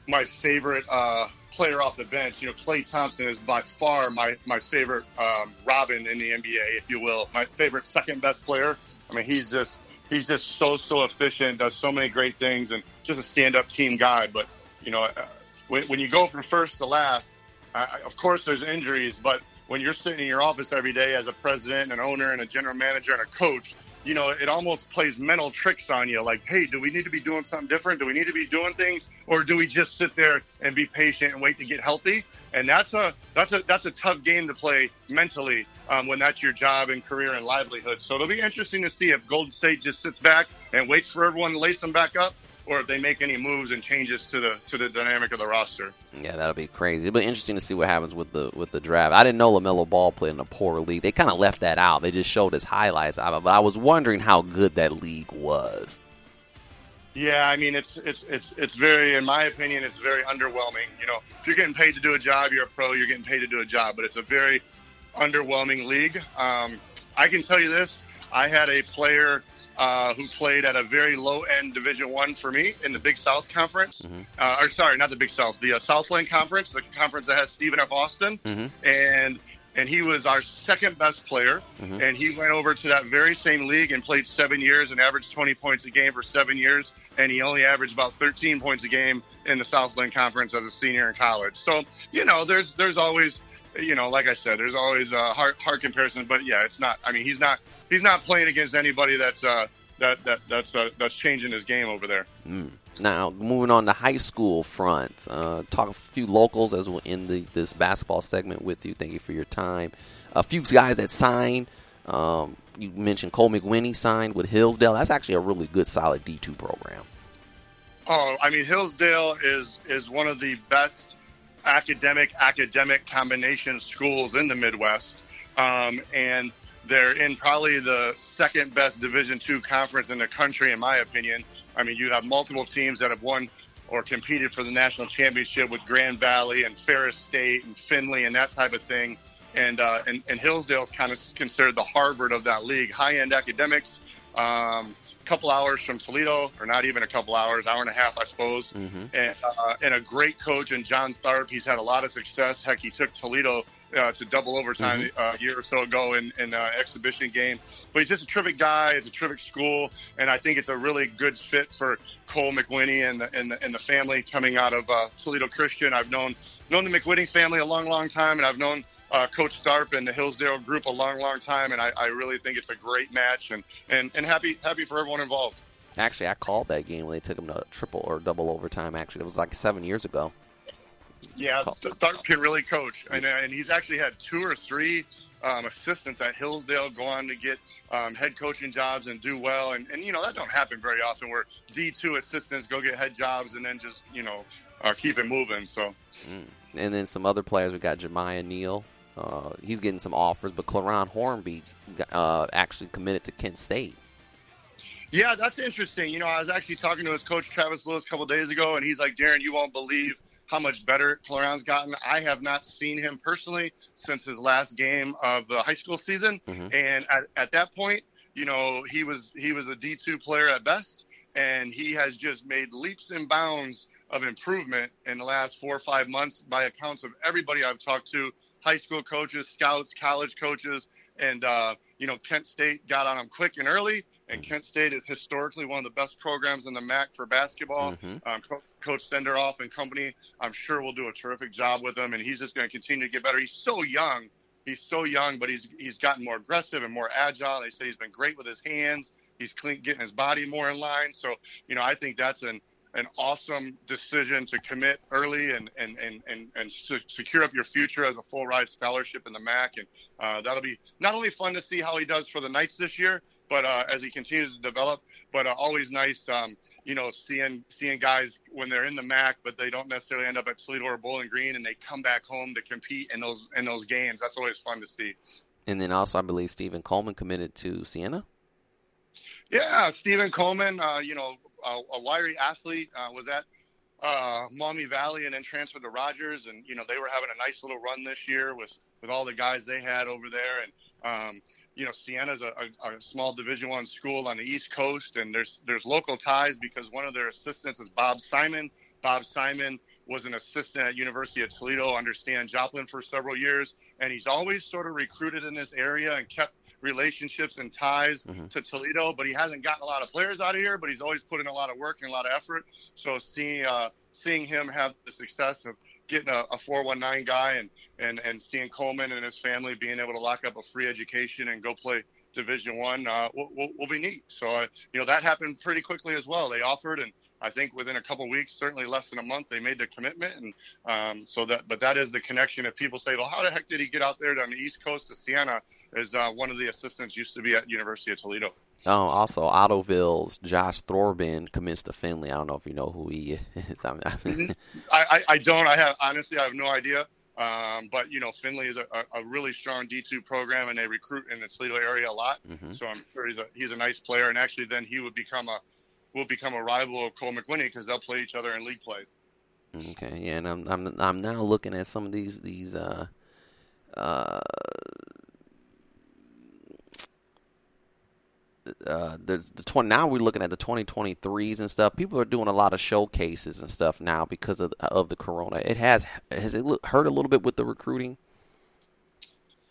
my favorite uh, player off the bench. You know, Klay Thompson is by far my my favorite um, Robin in the NBA, if you will. My favorite second best player. I mean, he's just he's just so so efficient, does so many great things, and just a stand up team guy. But you know, uh, when, when you go from first to last, of course there's injuries, but when you're sitting in your office every day as a president, an owner, and a general manager and a coach, you know, it almost plays mental tricks on you. Like, hey, do we need to be doing something different? Do we need to be doing things, or do we just sit there and be patient and wait to get healthy? And that's a that's a that's a tough game to play mentally um, when that's your job and career and livelihood. So it'll be interesting to see if Golden State just sits back and waits for everyone to lace them back up, or if they make any moves and changes to the to the dynamic of the roster. Yeah, that'll be crazy. It'll be interesting to see what happens with the with the draft. I didn't know LaMelo Ball played in a poor league. They kind of left that out. They just showed his highlights. But I was wondering how good that league was. Yeah, I mean it's it's it's it's very, in my opinion, it's very underwhelming. You know, if you're getting paid to do a job, you're a pro. You're getting paid to do a job, but it's a very underwhelming league. Um, I can tell you this: I had a player uh, who played at a very low end Division One for me in the Big South Conference. Mhm. Uh, or sorry, not the Big South, the uh, Southland Conference, the conference that has Stephen F. Austin, Mhm. and and he was our second best player. Mhm. And he went over to that very same league and played seven years and averaged 20 points a game for seven years. And he only averaged about 13 points a game in the Southland Conference as a senior in college. So you know, there's there's always you know, like I said, there's always a hard hard comparison. But yeah, it's not. I mean, he's not he's not playing against anybody that's uh, that that that's uh, that's changing his game over there. Mm. Now, moving on to high school front, uh, talk a few locals as we'll end the, this basketball segment with you. Thank you for your time. A few guys that signed. Um, you mentioned Cole McWinney signed with Hillsdale. That's actually a really good, solid D two program. Oh, I mean, Hillsdale is is one of the best academic academic combination schools in the Midwest, um, and they're in probably the second best Division two conference in the country, in my opinion. I mean, you have multiple teams that have won or competed for the national championship with Grand Valley and Ferris State and Findlay and that type of thing. And uh, and, and Hillsdale's kind of considered the Harvard of that league. High end academics. Um, couple hours from Toledo, or not even a couple hours, hour and a half, I suppose. Mm-hmm. And, uh, and a great coach in John Tharp. He's had a lot of success. Heck, he took Toledo uh, to double overtime uh, a year or so ago in in uh, exhibition game. But he's just a terrific guy. It's a terrific school, and I think it's a really good fit for Cole McWinney and the and the, and the family coming out of uh, Toledo Christian. I've known known the McWinney family a long, long time, and I've known uh, Coach Tharp and the Hillsdale group a long, long time, and I, I really think it's a great match, and, and, and happy happy for everyone involved. Actually, I called that game when they took them to triple or double overtime. Actually, it was like seven years ago. Yeah, Th- Tharp can really coach, and, and he's actually had two or three um, assistants at Hillsdale go on to get um, head coaching jobs and do well, and, and you know that don't happen very often. Where D two assistants go get head jobs and then just you know uh, keep it moving. So Mm. And then some other players. We got Jemiah Neal. Uh, he's getting some offers, but Claron Hornby uh, actually committed to Kent State. Yeah, that's interesting. You know, I was actually talking to his coach Travis Lewis a couple days ago, and he's like, Darren, you won't believe how much better Claron's gotten. I have not seen him personally since his last game of the high school season, Mhm. and at, at that point, you know, he was he was a D two player at best, and he has just made leaps and bounds of improvement in the last four or five months by accounts of everybody I've talked to, high school coaches, scouts, college coaches, and uh, you know Kent State got on him quick and early, and Kent State is historically one of the best programs in the MAC for basketball. Mhm. Um, Co- Coach Senderoff and company, I'm sure will do a terrific job with him, and he's just going to continue to get better. He's so young, he's so young, but he's he's gotten more aggressive and more agile. They say he's been great with his hands. He's clean, getting his body more in line. So you know, I think that's an an awesome decision to commit early and and and and, and secure up your future as a full ride scholarship in the MAC, and uh, that'll be not only fun to see how he does for the Knights this year, but uh, as he continues to develop, but uh, always nice, um, you know, seeing seeing guys when they're in the MAC, but they don't necessarily end up at Toledo or Bowling Green, and they come back home to compete in those in those games. That's always fun to see. And then also, I believe Stephen Coleman committed to Siena. Yeah, Stephen Coleman, uh, you know, a, a wiry athlete, uh, was at uh, Maumee Valley and then transferred to Rogers, and you know they were having a nice little run this year with with all the guys they had over there, and um, you know Siena's a, a, a small Division One school on the East Coast, and there's there's local ties because one of their assistants is Bob Simon. Bob Simon was an assistant at University of Toledo under Stan Joplin for several years, and he's always sort of recruited in this area and kept relationships and ties mm-hmm. to Toledo. But he hasn't gotten a lot of players out of here, but he's always put in a lot of work and a lot of effort. So seeing uh, seeing him have the success of getting a, a 419 guy and, and, and seeing Coleman and his family being able to lock up a free education and go play Division One uh, will, will, will, be neat. So uh, you know that happened pretty quickly as well. They offered, and I think within a couple weeks, certainly less than a month, they made the commitment. And um, so that, but that is the connection. If people say, well, how the heck did he get out there on the East Coast to Siena? Is uh, one of the assistants used to be at University of Toledo. Oh, also Ottoville's Josh Thorben commenced to Findlay. I don't know if you know who he is. I, mm-hmm. I, I, I don't. I have honestly, I have no idea. Um, but you know, Findlay is a, a, really strong D2 program, and they recruit in the Toledo area a lot. Mm-hmm. So I'm sure he's a he's a nice player, and actually, then he would become a will become a rival of Cole McWhinney because they'll play each other in league play. Okay, yeah, and I'm I'm I'm now looking at some of these these uh uh uh, the, the 20, now we're looking at the 2023s and stuff. People are doing a lot of showcases and stuff now because of of the corona. It has has it hurt a little bit with the recruiting.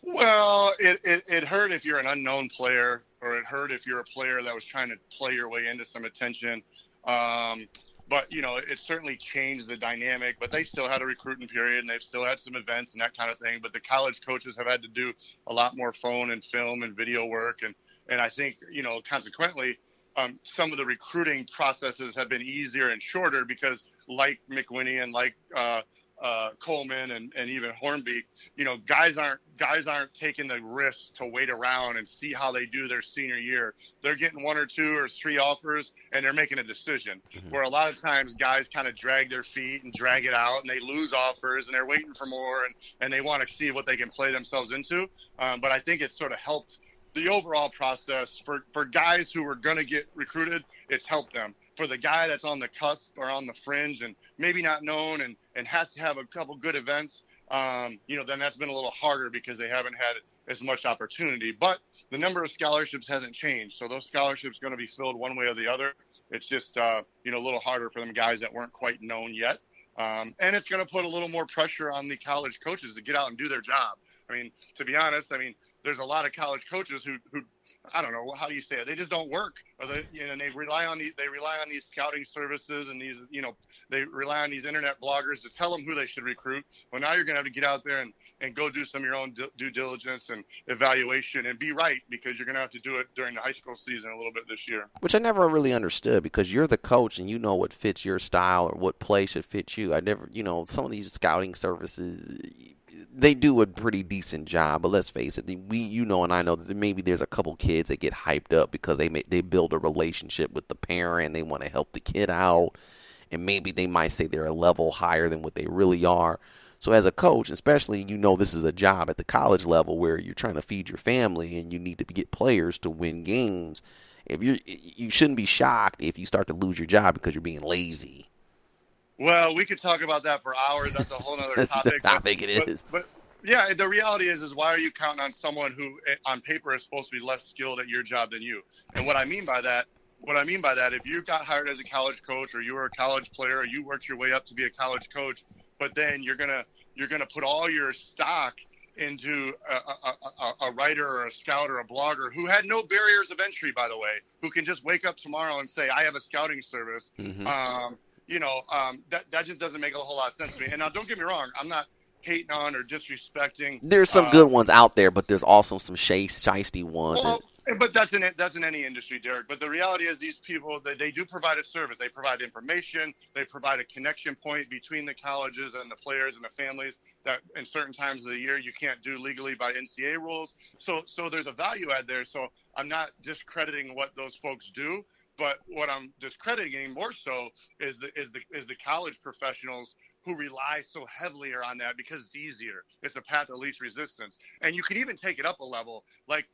Well, it, it, it hurt if you're an unknown player, or it hurt if you're a player that was trying to play your way into some attention. Um, but you know, it certainly changed the dynamic. But they still had a recruiting period, and they've still had some events and that kind of thing. But the college coaches have had to do a lot more phone and film and video work, and and I think, you know, consequently, um, some of the recruiting processes have been easier and shorter because, like McWhinney and like uh, uh, Coleman and, and even Hornbeak, you know, guys aren't guys aren't taking the risk to wait around and see how they do their senior year. They're getting one or two or three offers and they're making a decision. Mm-hmm. Where a lot of times guys kind of drag their feet and drag it out and they lose offers and they're waiting for more and, and they want to see what they can play themselves into. Um, but I think it's sort of helped the overall process for, for guys who are going to get recruited, it's helped them. For the guy that's on the cusp or on the fringe and maybe not known and, and has to have a couple good events, um, you know, then that's been a little harder because they haven't had as much opportunity. But the number of scholarships hasn't changed. So those scholarships going to be filled one way or the other. It's just, uh, you know, a little harder for them guys that weren't quite known yet. Um, and it's going to put a little more pressure on the college coaches to get out and do their job. I mean, to be honest, I mean, there's a lot of college coaches who, who I don't know how do you say it. They just don't work, or they, you know, they rely on these, they rely on these scouting services and these, you know, they rely on these internet bloggers to tell them who they should recruit. Well, now you're going to have to get out there and, and go do some of your own due diligence and evaluation and be right because you're going to have to do it during the high school season a little bit this year. Which I never really understood because you're the coach and you know what fits your style or what play should fit you. I never, you know, some of these scouting services they do a pretty decent job, but let's face it, we you know and I know that maybe there's a couple kids that get hyped up because they may, they build a relationship with the parent, they want to help the kid out, and maybe they might say they're a level higher than what they really are. So as a coach, especially you know this is a job at the college level where you're trying to feed your family and you need to get players to win games. If you you shouldn't be shocked if you start to lose your job because you're being lazy. Well, we could talk about that for hours. That's a whole other That's topic. The topic but, it is. But, but, yeah, the reality is, is why are you counting on someone who, eh, on paper, is supposed to be less skilled at your job than you? And what I mean by that, what I mean by that, if you got hired as a college coach, or you were a college player, or you worked your way up to be a college coach, but then you're gonna you're gonna put all your stock into a, a, a, a, writer or a scout or a blogger who had no barriers of entry, by the way, who can just wake up tomorrow and say, I have a scouting service. Mm-hmm. Um, you know, um, that that just doesn't make a whole lot of sense to me. And now, don't get me wrong, I'm not hating on or disrespecting. There's some uh, good ones out there, but there's also some shisty ones. Well, and, but that's in that's in any industry, Derek. But the reality is, these people they, they do provide a service. They provide information. They provide a connection point between the colleges and the players and the families that in certain times of the year you can't do legally by NCAA rules. So so there's a value add there. So I'm not discrediting what those folks do, but what I'm discrediting more so is the is the is the college professionals who rely so heavily on that because it's easier. It's a path of least resistance, and you can even take it up a level. Like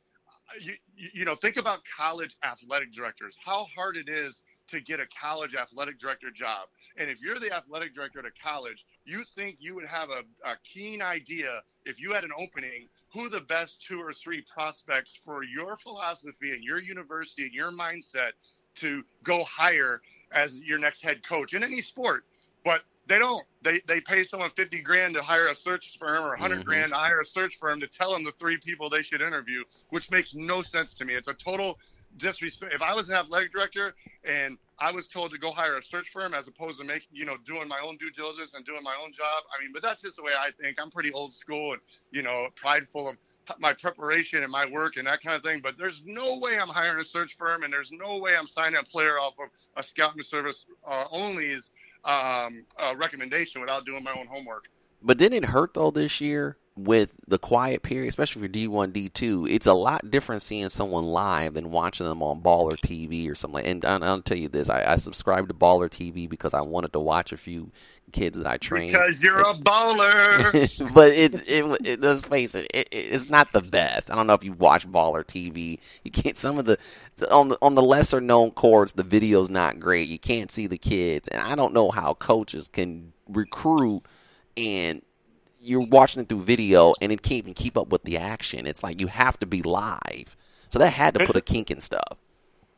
uh, you you know think about college athletic directors. How hard it is to get a college athletic director job. And if you're the athletic director at a college, you think you would have a, a, keen idea if you had an opening who the best two or three prospects for your philosophy and your university and your mindset to go higher as your next head coach in any sport. But They don't. They they pay someone fifty grand to hire a search firm or 100 Mhm. grand to hire a search firm to tell them the three people they should interview, which makes no sense to me. It's a total disrespect. If I was an athletic director and I was told to go hire a search firm as opposed to making, you know, doing my own due diligence and doing my own job, I mean, but that's just the way I think. I'm pretty old school and you know prideful of my preparation and my work and that kind of thing. But there's no way I'm hiring a search firm, and there's no way I'm signing a player off of a scouting service uh, only's um, uh, recommendation without doing my own homework. But didn't it hurt though this year with the quiet period, especially for D one, D two? It's a lot different seeing someone live than watching them on Baller TV or something. Like, and I'll, I'll tell you this: I, I subscribed to Baller TV because I wanted to watch a few kids that I trained. Because you're It's- a baller. but it's it, it. Let's face it, it, it's not the best. I don't know if you watch Baller TV. You can't. Some of the on the on the lesser known courts, the video's not great. You can't see the kids, and I don't know how coaches can recruit and you're watching it through video and it can't even keep up with the action. It's like you have to be live. So that had to put a kink in stuff.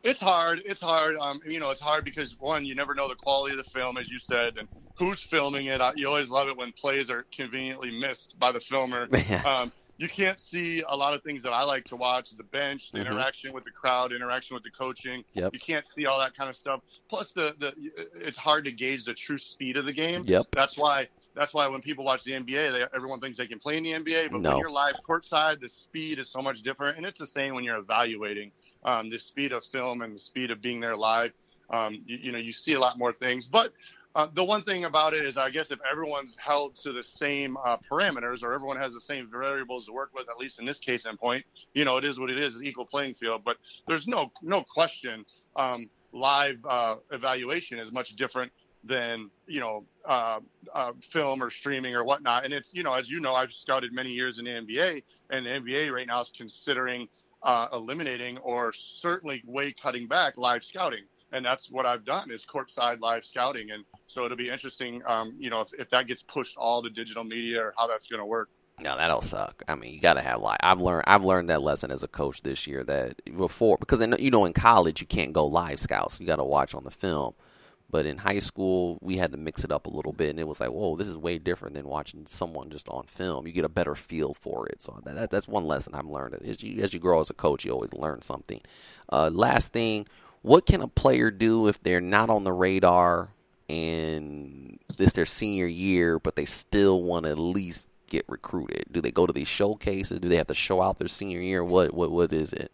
It's hard. It's hard. Um, you know, it's hard because one, you never know the quality of the film, as you said, and who's filming it. You always love it when plays are conveniently missed by the filmer. Um, you can't see a lot of things that I like to watch: the bench, the Mhm. interaction with the crowd, interaction with the coaching. Yep. You can't see all that kind of stuff. Plus, the the it's hard to gauge the true speed of the game. Yep. That's why. That's why when people watch the NBA, they, everyone thinks they can play in the NBA. But No. when you're live courtside, the speed is so much different, and it's the same when you're evaluating um, the speed of film and the speed of being there live. Um, you, you know, you see a lot more things. But uh, the one thing about it is, I guess, if everyone's held to the same uh, parameters or everyone has the same variables to work with, at least in this case and point, you know, it is what it is, equal playing field. But there's no no question, um, live uh, evaluation is much different than you know uh, uh, film or streaming or whatnot. And it's you know, as you know, I've scouted many years in the NBA, and the NBA right now is considering uh, eliminating or certainly way cutting back live scouting. And that's what I've done is courtside live scouting. And so it'll be interesting, um, you know, if, if that gets pushed all to digital media or how that's going to work. No, that'll suck. I mean, you got to have live. I've learned. I've learned that lesson as a coach this year. That before, because in, you know, in college you can't go live scouts. You got to watch on the film. But in high school, we had to mix it up a little bit, and it was like, whoa, this is way different than watching someone just on film. You get a better feel for it. So that, that, that's one lesson I've learned. As you as you grow as a coach, you always learn something. Uh, last thing, what can a player do if they're not on the radar and this their senior year, but they still want to at least get recruited? Do they go to these showcases? Do they have to show out their senior year? What what what is it?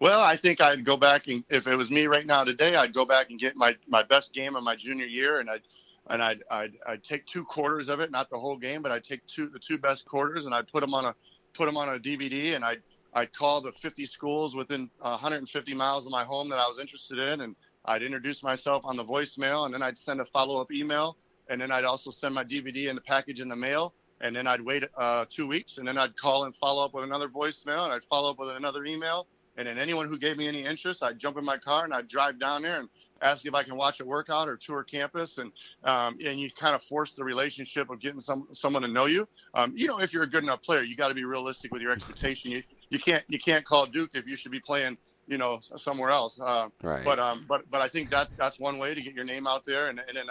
Well, I think I'd go back and if it was me right now today, I'd go back and get my, my best game of my junior year, and I'd and I'd, I'd I'd take two quarters of it, not the whole game, but I'd take two the two best quarters, and I'd put them on a put them on a DVD, and I'd I'd call the 50 schools within 150 miles of my home that I was interested in, and I'd introduce myself on the voicemail, and then I'd send a follow up email, and then I'd also send my DVD in the package in the mail, and then I'd wait uh, two weeks, and then I'd call and follow up with another voicemail, and I'd follow up with another email, and then anyone who gave me any interest, I'd jump in my car and I'd drive down there and ask if I can watch a workout or tour campus, and um, and you kind of force the relationship of getting some someone to know you. Um, you know, if you're a good enough player, you got to be realistic with your expectation. You you can't you can't call Duke if you should be playing you know somewhere else. Uh, Right. but um, but but I think that that's one way to get your name out there, and and then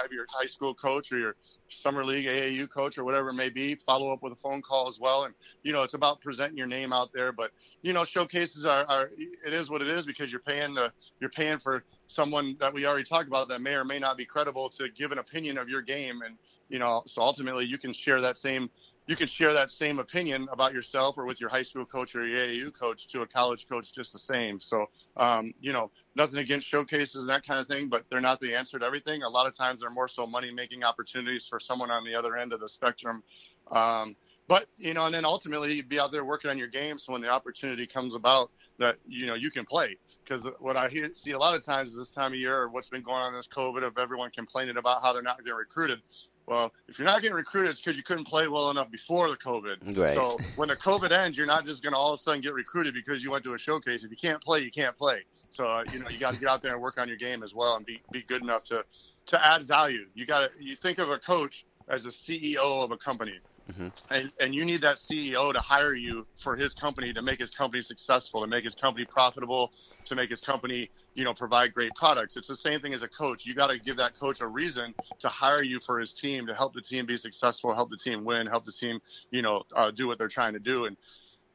have your high school coach or your summer league AAU coach or whatever it may be follow up with a phone call as well. And you know, it's about presenting your name out there. But you know, showcases are, are it is what it is because you're paying the you're paying for someone that we already talked about that may or may not be credible to give an opinion of your game, and you know, so ultimately you can share that same you can share that same opinion about yourself or with your high school coach or your AAU coach to a college coach just the same. So, um, you know, nothing against showcases and that kind of thing, but they're not the answer to everything. A lot of times they're more so money making opportunities for someone on the other end of the spectrum. Um, but, you know, and then ultimately you'd be out there working on your game. So when the opportunity comes about that, you know, you can play. Because what I hear, see a lot of times this time of year, or what's been going on this COVID, of everyone complaining about how they're not getting recruited. Well, if you're not getting recruited, it's because you couldn't play well enough before the COVID. Right. So when the COVID ends, you're not just going to all of a sudden get recruited because you went to a showcase. If you can't play, you can't play. So uh, you know you got to get out there and work on your game as well and be be good enough to to add value. You got to you think of a coach as a CEO of a company. Mm-hmm. and, and you need that CEO to hire you for his company to make his company successful, to make his company profitable, to make his company you know provide great products. It's the same thing as a coach. You got to give that coach a reason to hire you for his team to help the team be successful, help the team win, help the team you know uh, do what they're trying to do. And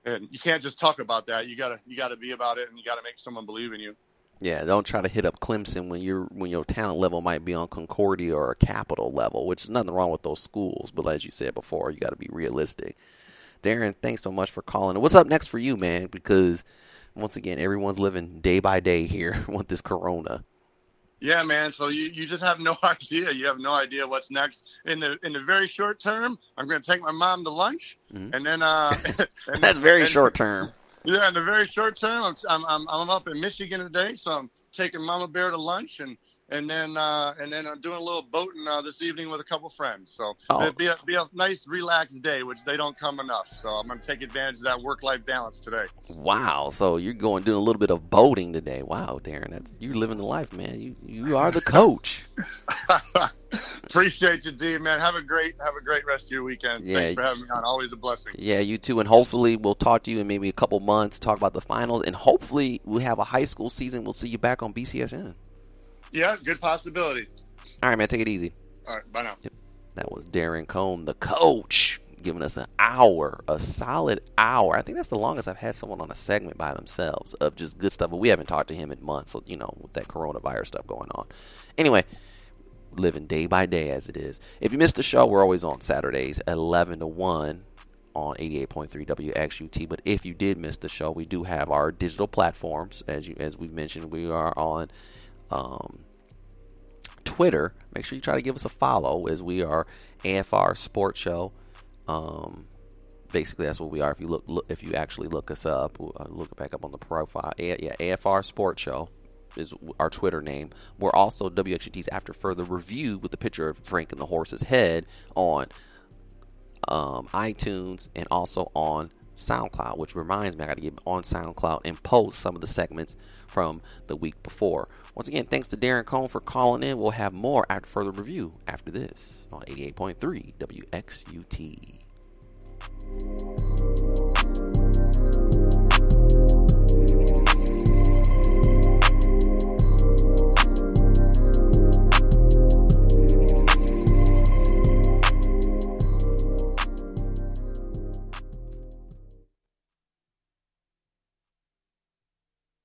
and you can't just talk about that. You gotta you gotta be about it, and you gotta make someone believe in you. Yeah, don't try to hit up Clemson when you're when your talent level might be on Concordia or a Capital level, which is nothing wrong with those schools. But as you said before, you got to be realistic. Darren, thanks so much for calling. What's up next for you, man? Because once again, everyone's living day by day here with this corona. Yeah, man. So you, you just have no idea. You have no idea what's next. In the in the very short term, I'm going to take my mom to lunch, mm-hmm. and then uh, and, that's very and, short term. Yeah, in the very short term, I'm I'm I'm up in Michigan today, so I'm taking Mama Bear to lunch, and and then uh, and then I'm doing a little boating uh, this evening with a couple friends. So oh. it'd be a, be a nice, relaxed day, which they don't come enough. So I'm going to take advantage of that work-life balance today. Wow! So you're going doing a little bit of boating today. Wow, Darren, that's you're living the life, man. You you are the coach. Appreciate you, D man. Have a great have a great rest of your weekend. Yeah. Thanks for having me on. Always a blessing. Yeah, you too. And hopefully we'll talk to you in maybe a couple months, talk about the finals, and hopefully we'll have a high school season. We'll see you back on BCSN. Yeah, good possibility. All right, man. Take it easy. All right. Bye now. Yep. That was Darren Cone, the coach, giving us an hour, a solid hour. I think that's the longest I've had someone on a segment by themselves of just good stuff. But we haven't talked to him in months, you know, with that coronavirus stuff going on. Anyway, living day by day as it is. If you missed the show, we're always on Saturdays, 11 to 1 on 88.3 WXUT. But if you did miss the show, we do have our digital platforms. As you as we've mentioned, we are on um, Twitter. Make sure you try to give us a follow as we are AFR Sports Show. Um, basically, that's what we are. If you look, look if you actually look us up, uh, look back up on the profile. A- yeah, AFR Sports Show is our Twitter name. We're also WXUT's After Further Review with the picture of Frank and the horse's head on um, iTunes and also on SoundCloud, which reminds me I got to get on SoundCloud and post some of the segments from the week before. Once again, thanks to Darren Cone for calling in. We'll have more after further review after this on 88.3 WXUT.